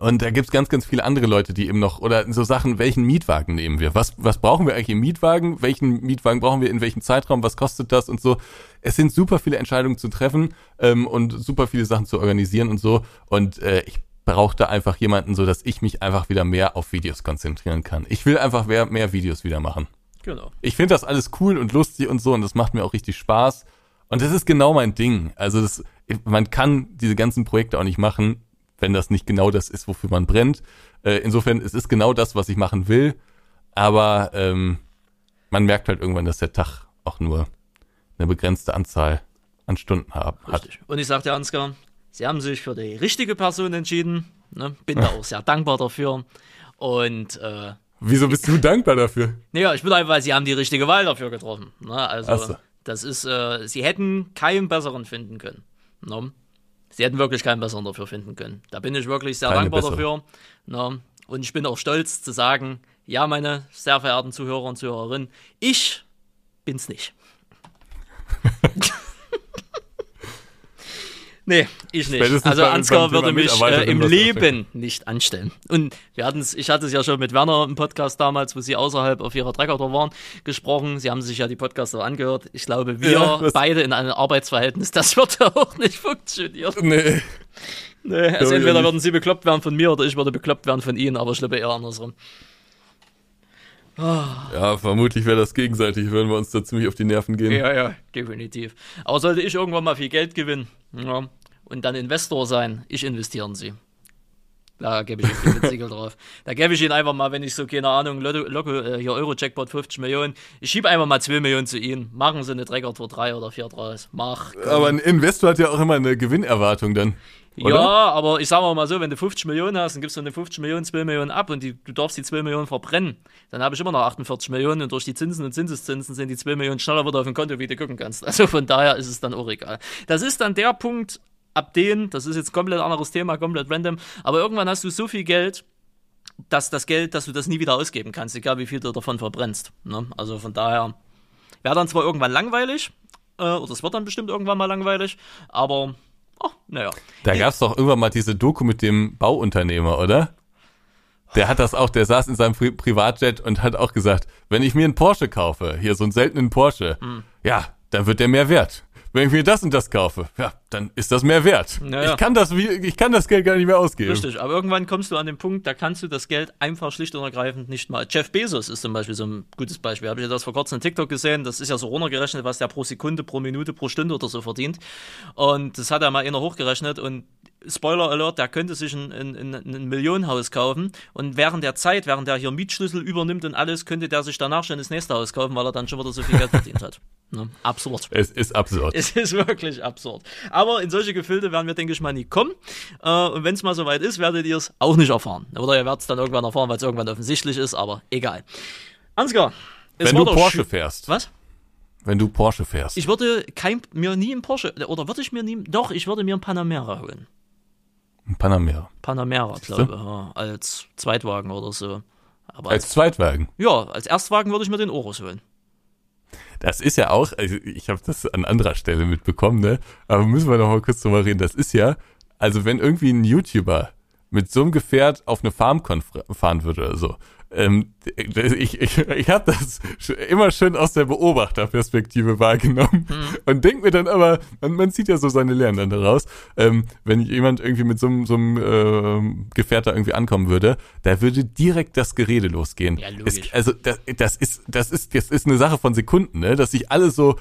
und da gibt's ganz, ganz viele andere Leute, die eben noch, oder so Sachen, welchen Mietwagen nehmen wir? Was, was brauchen wir eigentlich im Mietwagen? Welchen Mietwagen brauchen wir in welchem Zeitraum? Was kostet das und so? Es sind super viele Entscheidungen zu treffen ähm, und super viele Sachen zu organisieren und so. Und äh, ich brauche da einfach jemanden, so dass ich mich einfach wieder mehr auf Videos konzentrieren kann. Ich will einfach mehr, mehr Videos wieder machen. Genau. Ich finde das alles cool und lustig und so und das macht mir auch richtig Spaß. Und das ist genau mein Ding. Also das, man kann diese ganzen Projekte auch nicht machen, wenn das nicht genau das ist, wofür man brennt. Äh, insofern, es ist genau das, was ich machen will. Aber ähm, man merkt halt irgendwann, dass der Tag auch nur eine begrenzte Anzahl an Stunden hat. Richtig. Und ich sagte Ansgar, Sie haben sich für die richtige Person entschieden. Ne? Bin da auch sehr dankbar dafür. Und äh, Wieso bist du dankbar dafür? naja, ich bin einfach, Sie haben die richtige Wahl dafür getroffen. Ne? Also so. das ist, äh, Sie hätten keinen besseren finden können. Ne? Sie hätten wirklich keinen besseren dafür finden können. Da bin ich wirklich sehr Keine dankbar bessere. dafür. Ne? Und ich bin auch stolz zu sagen, ja, meine sehr verehrten Zuhörer und Zuhörerinnen, ich bin's nicht. nee, ich nicht. Spätestens Also Ansgar würde mich äh, im Leben nicht anstellen. Und wir hatten's, ich hatte es ja schon mit Werner im Podcast damals, wo sie außerhalb auf ihrer Trecker waren, gesprochen. Sie haben sich ja die Podcasts auch angehört. Ich glaube, wir Ja, beide in einem Arbeitsverhältnis, das wird ja auch nicht funktionieren. Nee. Nee, also entweder würden sie bekloppt werden von mir oder ich würde bekloppt werden von ihnen, aber ich glaube eher andersrum. Ja, vermutlich wäre das gegenseitig, würden wir uns da ziemlich auf die Nerven gehen. Ja, ja, definitiv. Aber sollte ich irgendwann mal viel Geld gewinnen ja, und dann Investor sein, ich investiere in sie. Da gebe ich ihm den Siegel drauf. Da gebe ich ihn einfach mal, wenn ich so, keine Ahnung, Lotto, Lotto äh, hier Euro-Jackpot 50 Millionen. Ich schiebe einfach mal 2 Millionen zu ihm. Machen Sie eine Drecker-Tour 3 oder 4 draus. Mach. komm. Aber ein Investor hat ja auch immer eine Gewinnerwartung dann. Oder? Ja, aber ich sage mal so, wenn du 50 Millionen hast, dann gibst du eine 50 Millionen, 2 Millionen ab und die, du darfst die 2 Millionen verbrennen. Dann habe ich immer noch 48 Millionen und durch die Zinsen und Zinseszinsen sind die 2 Millionen schneller wieder auf dem Konto, wie du gucken kannst. Also von daher ist es dann auch egal. Das ist dann der Punkt, ab den, das ist jetzt komplett anderes Thema, komplett random, aber irgendwann hast du so viel Geld, dass das Geld, dass du das nie wieder ausgeben kannst, egal wie viel du davon verbrennst. Ne? Also von daher wäre dann zwar irgendwann langweilig, äh, oder es wird dann bestimmt irgendwann mal langweilig, aber, oh, naja. Da gab's doch irgendwann mal diese Doku mit dem Bauunternehmer, oder? Der hat das auch, der saß in seinem Pri Privatjet und hat auch gesagt, wenn ich mir einen Porsche kaufe, hier so einen seltenen Porsche, Hm. ja, dann wird der mehr wert. Wenn ich mir das und das kaufe, ja, dann ist das mehr wert. Naja. Ich kann das ich kann das Geld gar nicht mehr ausgeben. Richtig, aber irgendwann kommst du an den Punkt, da kannst du das Geld einfach schlicht und ergreifend nicht mal. Jeff Bezos ist zum Beispiel so ein gutes Beispiel. Habe ich ja das vor kurzem in TikTok gesehen. Das ist ja so runtergerechnet, was der pro Sekunde, pro Minute, pro Stunde oder so verdient. Und das hat er mal einer hochgerechnet und Spoiler Alert, der könnte sich ein, ein, ein, Millionenhaus kaufen und während der Zeit, während er hier Mietschlüssel übernimmt und alles, könnte der sich danach schon das nächste Haus kaufen, weil er dann schon wieder so viel Geld verdient hat. Ne? Absurd. Es ist absurd. Es ist wirklich absurd. Aber in solche Gefilde werden wir, denke ich mal, nie kommen. Äh, und wenn es mal soweit ist, werdet ihr es auch nicht erfahren. Oder ihr werdet es dann irgendwann erfahren, weil es irgendwann offensichtlich ist, aber egal. Ansgar, Wenn du Porsche fährst. Was? Wenn du Porsche fährst. Ich würde kein, mir nie einen Porsche, oder würde ich mir nie, doch, ich würde mir einen Panamera holen. Ein Panamera. Panamera, glaube ich, ja, als Zweitwagen oder so. Aber als, Als Zweitwagen. ja, als Erstwagen würde ich mir den Urus holen. Das ist ja auch, also ich habe das an anderer Stelle mitbekommen, ne? Aber müssen wir noch mal kurz drüber reden. Das ist ja, also wenn irgendwie ein YouTuber mit so einem Gefährt auf eine Farm fahren würde oder so, ähm, ich, ich, ich habe das immer schön aus der Beobachterperspektive wahrgenommen und denk mir dann aber, man, man zieht ja so seine Lehren dann daraus, ähm, wenn jemand irgendwie mit so einem, so einem ähm, Gefährt da irgendwie ankommen würde, da würde direkt das Gerede losgehen. Ja, logisch. Es, also das, das ist das ist das ist eine Sache von Sekunden, ne, dass sich alle so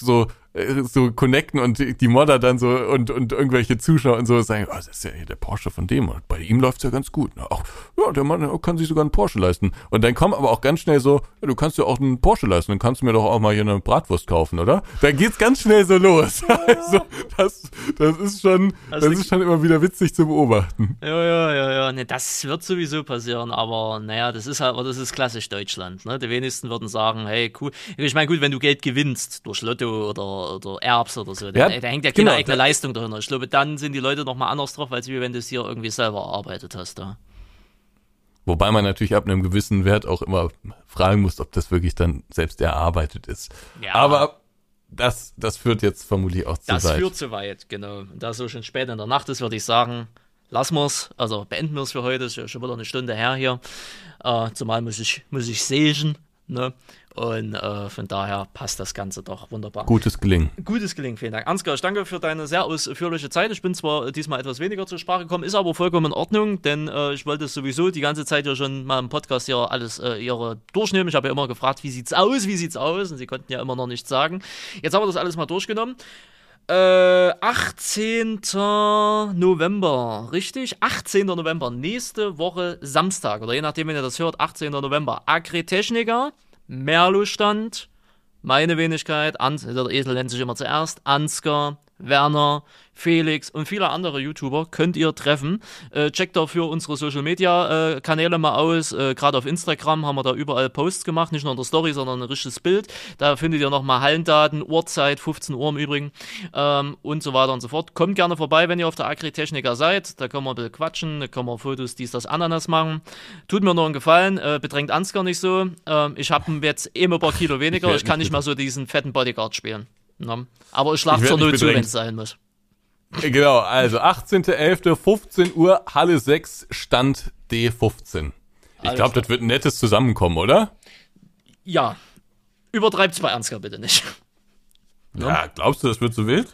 so äh, so connecten und die Modder dann so und und irgendwelche Zuschauer und so sagen, oh, das ist ja hier der Porsche von dem und bei ihm läuft's ja ganz gut. Ne? Auch ja, der Mann kann sich sogar einen Porsche leisten. Und dann kommen aber auch ganz schnell so, ja, du kannst dir auch einen Porsche leisten, dann kannst du mir doch auch mal hier eine Bratwurst kaufen, oder? Da geht's ganz schnell so los. Also das das ist schon Also das ist schon immer wieder witzig zu beobachten. Ja, ja, ja, ja. Ne, das wird sowieso passieren, aber naja, das ist halt, aber das ist klassisch Deutschland. Ne? Die wenigsten würden sagen, hey, cool. Ich meine, gut, wenn du Geld gewinnst durch Lotto oder, oder Erbs oder so, da, Ja, da hängt ja keine genau, eigene da- Leistung dahinter. Ich glaube, dann sind die Leute nochmal anders drauf, als wie wenn du es hier irgendwie selber erarbeitet hast. Da. Wobei man natürlich ab einem gewissen Wert auch immer fragen muss, ob das wirklich dann selbst erarbeitet ist. Ja. Aber das, das führt jetzt vermutlich auch zu Das weit. führt zu weit, genau. Da es so schon spät in der Nacht ist, würde ich sagen, lassen wir es, also beenden wir es für heute. Ist ja schon wieder eine Stunde her hier. Äh, zumal muss ich, muss ich sägen. Ne? Und äh, von daher passt das Ganze doch wunderbar. Gutes Gelingen. Gutes Gelingen, vielen Dank. Ansgar, ich danke für deine sehr ausführliche Zeit. Ich bin zwar diesmal etwas weniger zur Sprache gekommen, ist aber vollkommen in Ordnung, denn äh, ich wollte sowieso die ganze Zeit ja schon mal im Podcast hier alles äh, ihre durchnehmen. Ich habe ja immer gefragt, wie sieht's aus, wie sieht's aus? Und sie konnten ja immer noch nichts sagen. Jetzt haben wir das alles mal durchgenommen. Äh, 18. November, richtig? 18. November, nächste Woche Samstag, oder je nachdem, wenn ihr das hört, 18. November. Agritechniker, Merlo-Stand, meine Wenigkeit, Ans der Esel nennt sich immer zuerst, Ansgar, Werner, Felix und viele andere YouTuber könnt ihr treffen. Äh, checkt dafür unsere Social Media äh, Kanäle mal aus. Äh, Gerade auf Instagram haben wir da überall Posts gemacht, nicht nur in der Story, sondern ein richtiges Bild. Da findet ihr nochmal Hallendaten, Uhrzeit, 15 Uhr im Übrigen ähm, und so weiter und so fort. Kommt gerne vorbei, wenn ihr auf der Agritechniker seid. Da können wir ein bisschen quatschen, da können wir Fotos, dies, das, Ananas machen. Tut mir nur einen Gefallen, äh, bedrängt Ansgar nicht so. Ähm, ich habe jetzt eben ein paar Kilo weniger. Ich kann nicht mal so diesen fetten Bodyguard spielen. Ne? Aber ich schlaf Ich werd zur Not zu, wenn es sein muss. Genau, also 18.11., 15 Uhr, Halle 6, Stand D15. Ich glaube, das wird ein nettes Zusammenkommen, oder? Ja. Übertreibt's bei Ansgar bitte nicht. Ja, glaubst du, das wird so wild?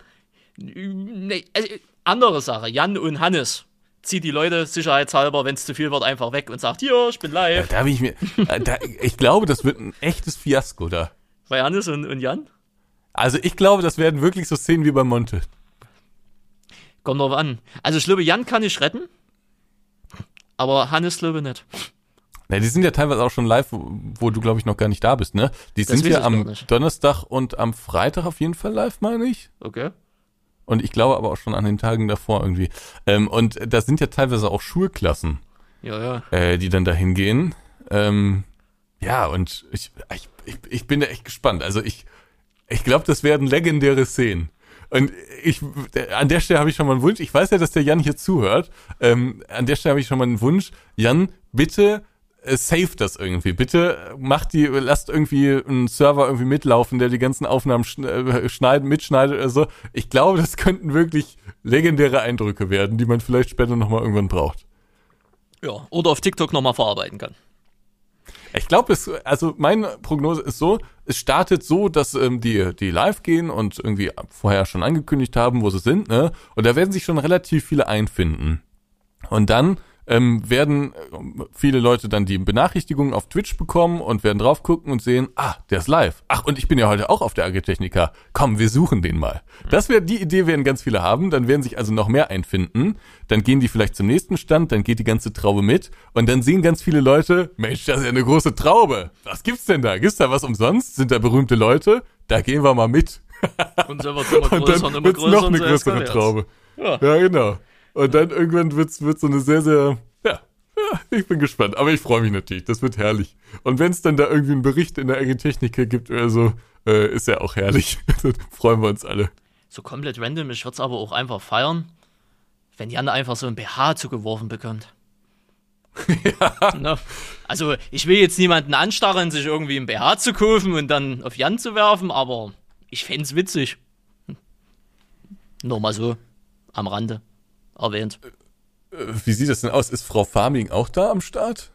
Nee, also, andere Sache. Jan und Hannes. Zieht die Leute sicherheitshalber, wenn es zu viel wird, einfach weg und sagt, hier, ich bin live. Da bin ich mir, äh, da, ich glaube, das wird ein echtes Fiasko da. Bei Hannes und, und Jan? Also ich glaube, das werden wirklich so Szenen wie bei Monte. Kommt drauf an. Also ich glaube, Jan kann ich retten. Aber Hannes glaube nicht. Na, die sind ja teilweise auch schon live, wo, wo du, glaube ich, noch gar nicht da bist, ne? Die Das sind ja am. Donnerstag und am Freitag auf jeden Fall live, meine ich. Okay. Und ich glaube aber auch schon an den Tagen davor irgendwie. Ähm, und da sind ja teilweise auch Schulklassen, Ja, ja. äh, die dann dahin gehen. Ähm, ja, und ich, ich, ich, ich bin da echt gespannt. Also ich, ich glaube, das werden legendäre Szenen. Und ich, an der Stelle habe ich schon mal einen Wunsch. Ich weiß ja, dass der Jan hier zuhört. Ähm, an der Stelle habe ich schon mal einen Wunsch. Jan, bitte äh, save das irgendwie. Bitte macht die, lasst irgendwie einen Server irgendwie mitlaufen, der die ganzen Aufnahmen äh, schneiden, mitschneidet oder so. Ich glaube, das könnten wirklich legendäre Eindrücke werden, die man vielleicht später nochmal irgendwann braucht. Ja. Oder auf TikTok nochmal verarbeiten kann. Ich glaube, es, also meine Prognose ist so, es startet so, dass ähm, die, die live gehen und irgendwie vorher schon angekündigt haben, wo sie sind, ne? Und da werden sich schon relativ viele einfinden. Und dann ähm, werden ähm, viele Leute dann die Benachrichtigungen auf Twitch bekommen und werden drauf gucken und sehen, ah, der ist live. Ach, und ich bin ja heute auch auf der Agritechnica. Komm, wir suchen den mal. Das wäre die Idee, werden ganz viele haben. Dann werden sich also noch mehr einfinden. Dann gehen die vielleicht zum nächsten Stand, dann geht die ganze Traube mit und dann sehen ganz viele Leute, Mensch, das ist ja eine große Traube. Was gibt's denn da? Gibt's da was umsonst? Sind da berühmte Leute? Da gehen wir mal mit. Und Und dann wird's noch eine größere. Traube. Ja. Ja, genau. Und dann irgendwann wird's wird so eine sehr, sehr, ja, ja, ich bin gespannt. Aber ich freue mich natürlich. Das wird herrlich. Und wenn es dann da irgendwie einen Bericht in der Agritechnica gibt oder so, äh, ist ja auch herrlich. dann freuen wir uns alle. So komplett random. Ich würde es aber auch einfach feiern, wenn Jan einfach so ein BH zugeworfen bekommt. ja. Also, ich will jetzt niemanden anstarren, sich irgendwie ein BH zu kaufen und dann auf Jan zu werfen, aber ich fände es witzig. Hm. Nur mal so, am Rande erwähnt. Äh, wie sieht das denn aus? Ist Frau Farming auch da am Start?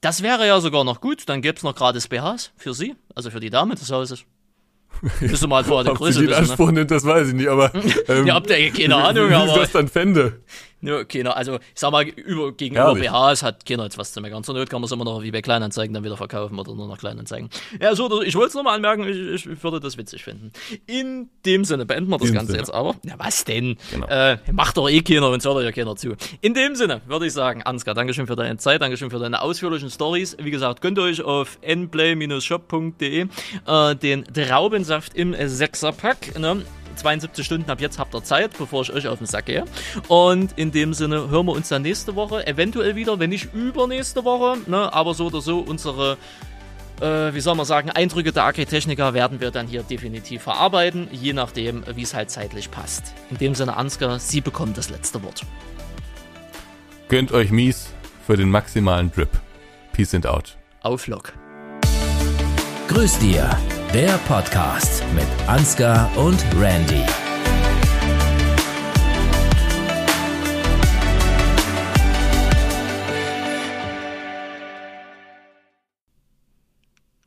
Das wäre ja sogar noch gut, dann gäbe es noch gratis BHs für sie, also für die Dame des Hauses. Müsste mal vorher die Ob sie Größe die in wissen, ne? Anspruch nimmt, das weiß ich nicht, aber ähm, Ja, habt ihr keine wie- Ahnung, wie, wie aber- sie das dann fände. Ja, keiner, also ich sag mal, über, gegenüber Herrlich. BHs hat keiner jetzt was zu meckern. Zur Not kann man es immer noch wie bei Kleinanzeigen dann wieder verkaufen oder nur noch Kleinanzeigen. Ja, so, ich wollte es nochmal anmerken, ich, ich würde das witzig finden. In dem Sinne beenden wir das Ganze Sinne. jetzt aber. Ja, was denn? Genau. Äh, macht doch eh keiner und hört ja keiner zu. In dem Sinne würde ich sagen, Ansgar, Dankeschön für deine Zeit, Dankeschön für deine ausführlichen Stories. Wie gesagt, könnt ihr euch auf nplay-shop.de äh, den Traubensaft im Sechserpack, ne? 72 Stunden ab jetzt habt ihr Zeit, bevor ich euch auf den Sack gehe. Und in dem Sinne hören wir uns dann nächste Woche, eventuell wieder, wenn nicht übernächste Woche, ne? aber so oder so unsere, äh, wie soll man sagen, Eindrücke der Agritechniker werden wir dann hier definitiv verarbeiten, je nachdem, wie es halt zeitlich passt. In dem Sinne, Ansgar, Sie bekommen das letzte Wort. Gönnt euch mies für den maximalen Drip. Peace and out. Auf Lock. Grüß dir, der Podcast mit Ansgar und Randy.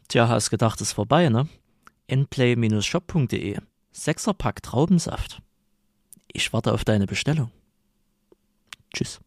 Tja, hast gedacht, ist vorbei, ne? nplay-shop.de Sechserpack Traubensaft. Ich warte auf deine Bestellung. Tschüss.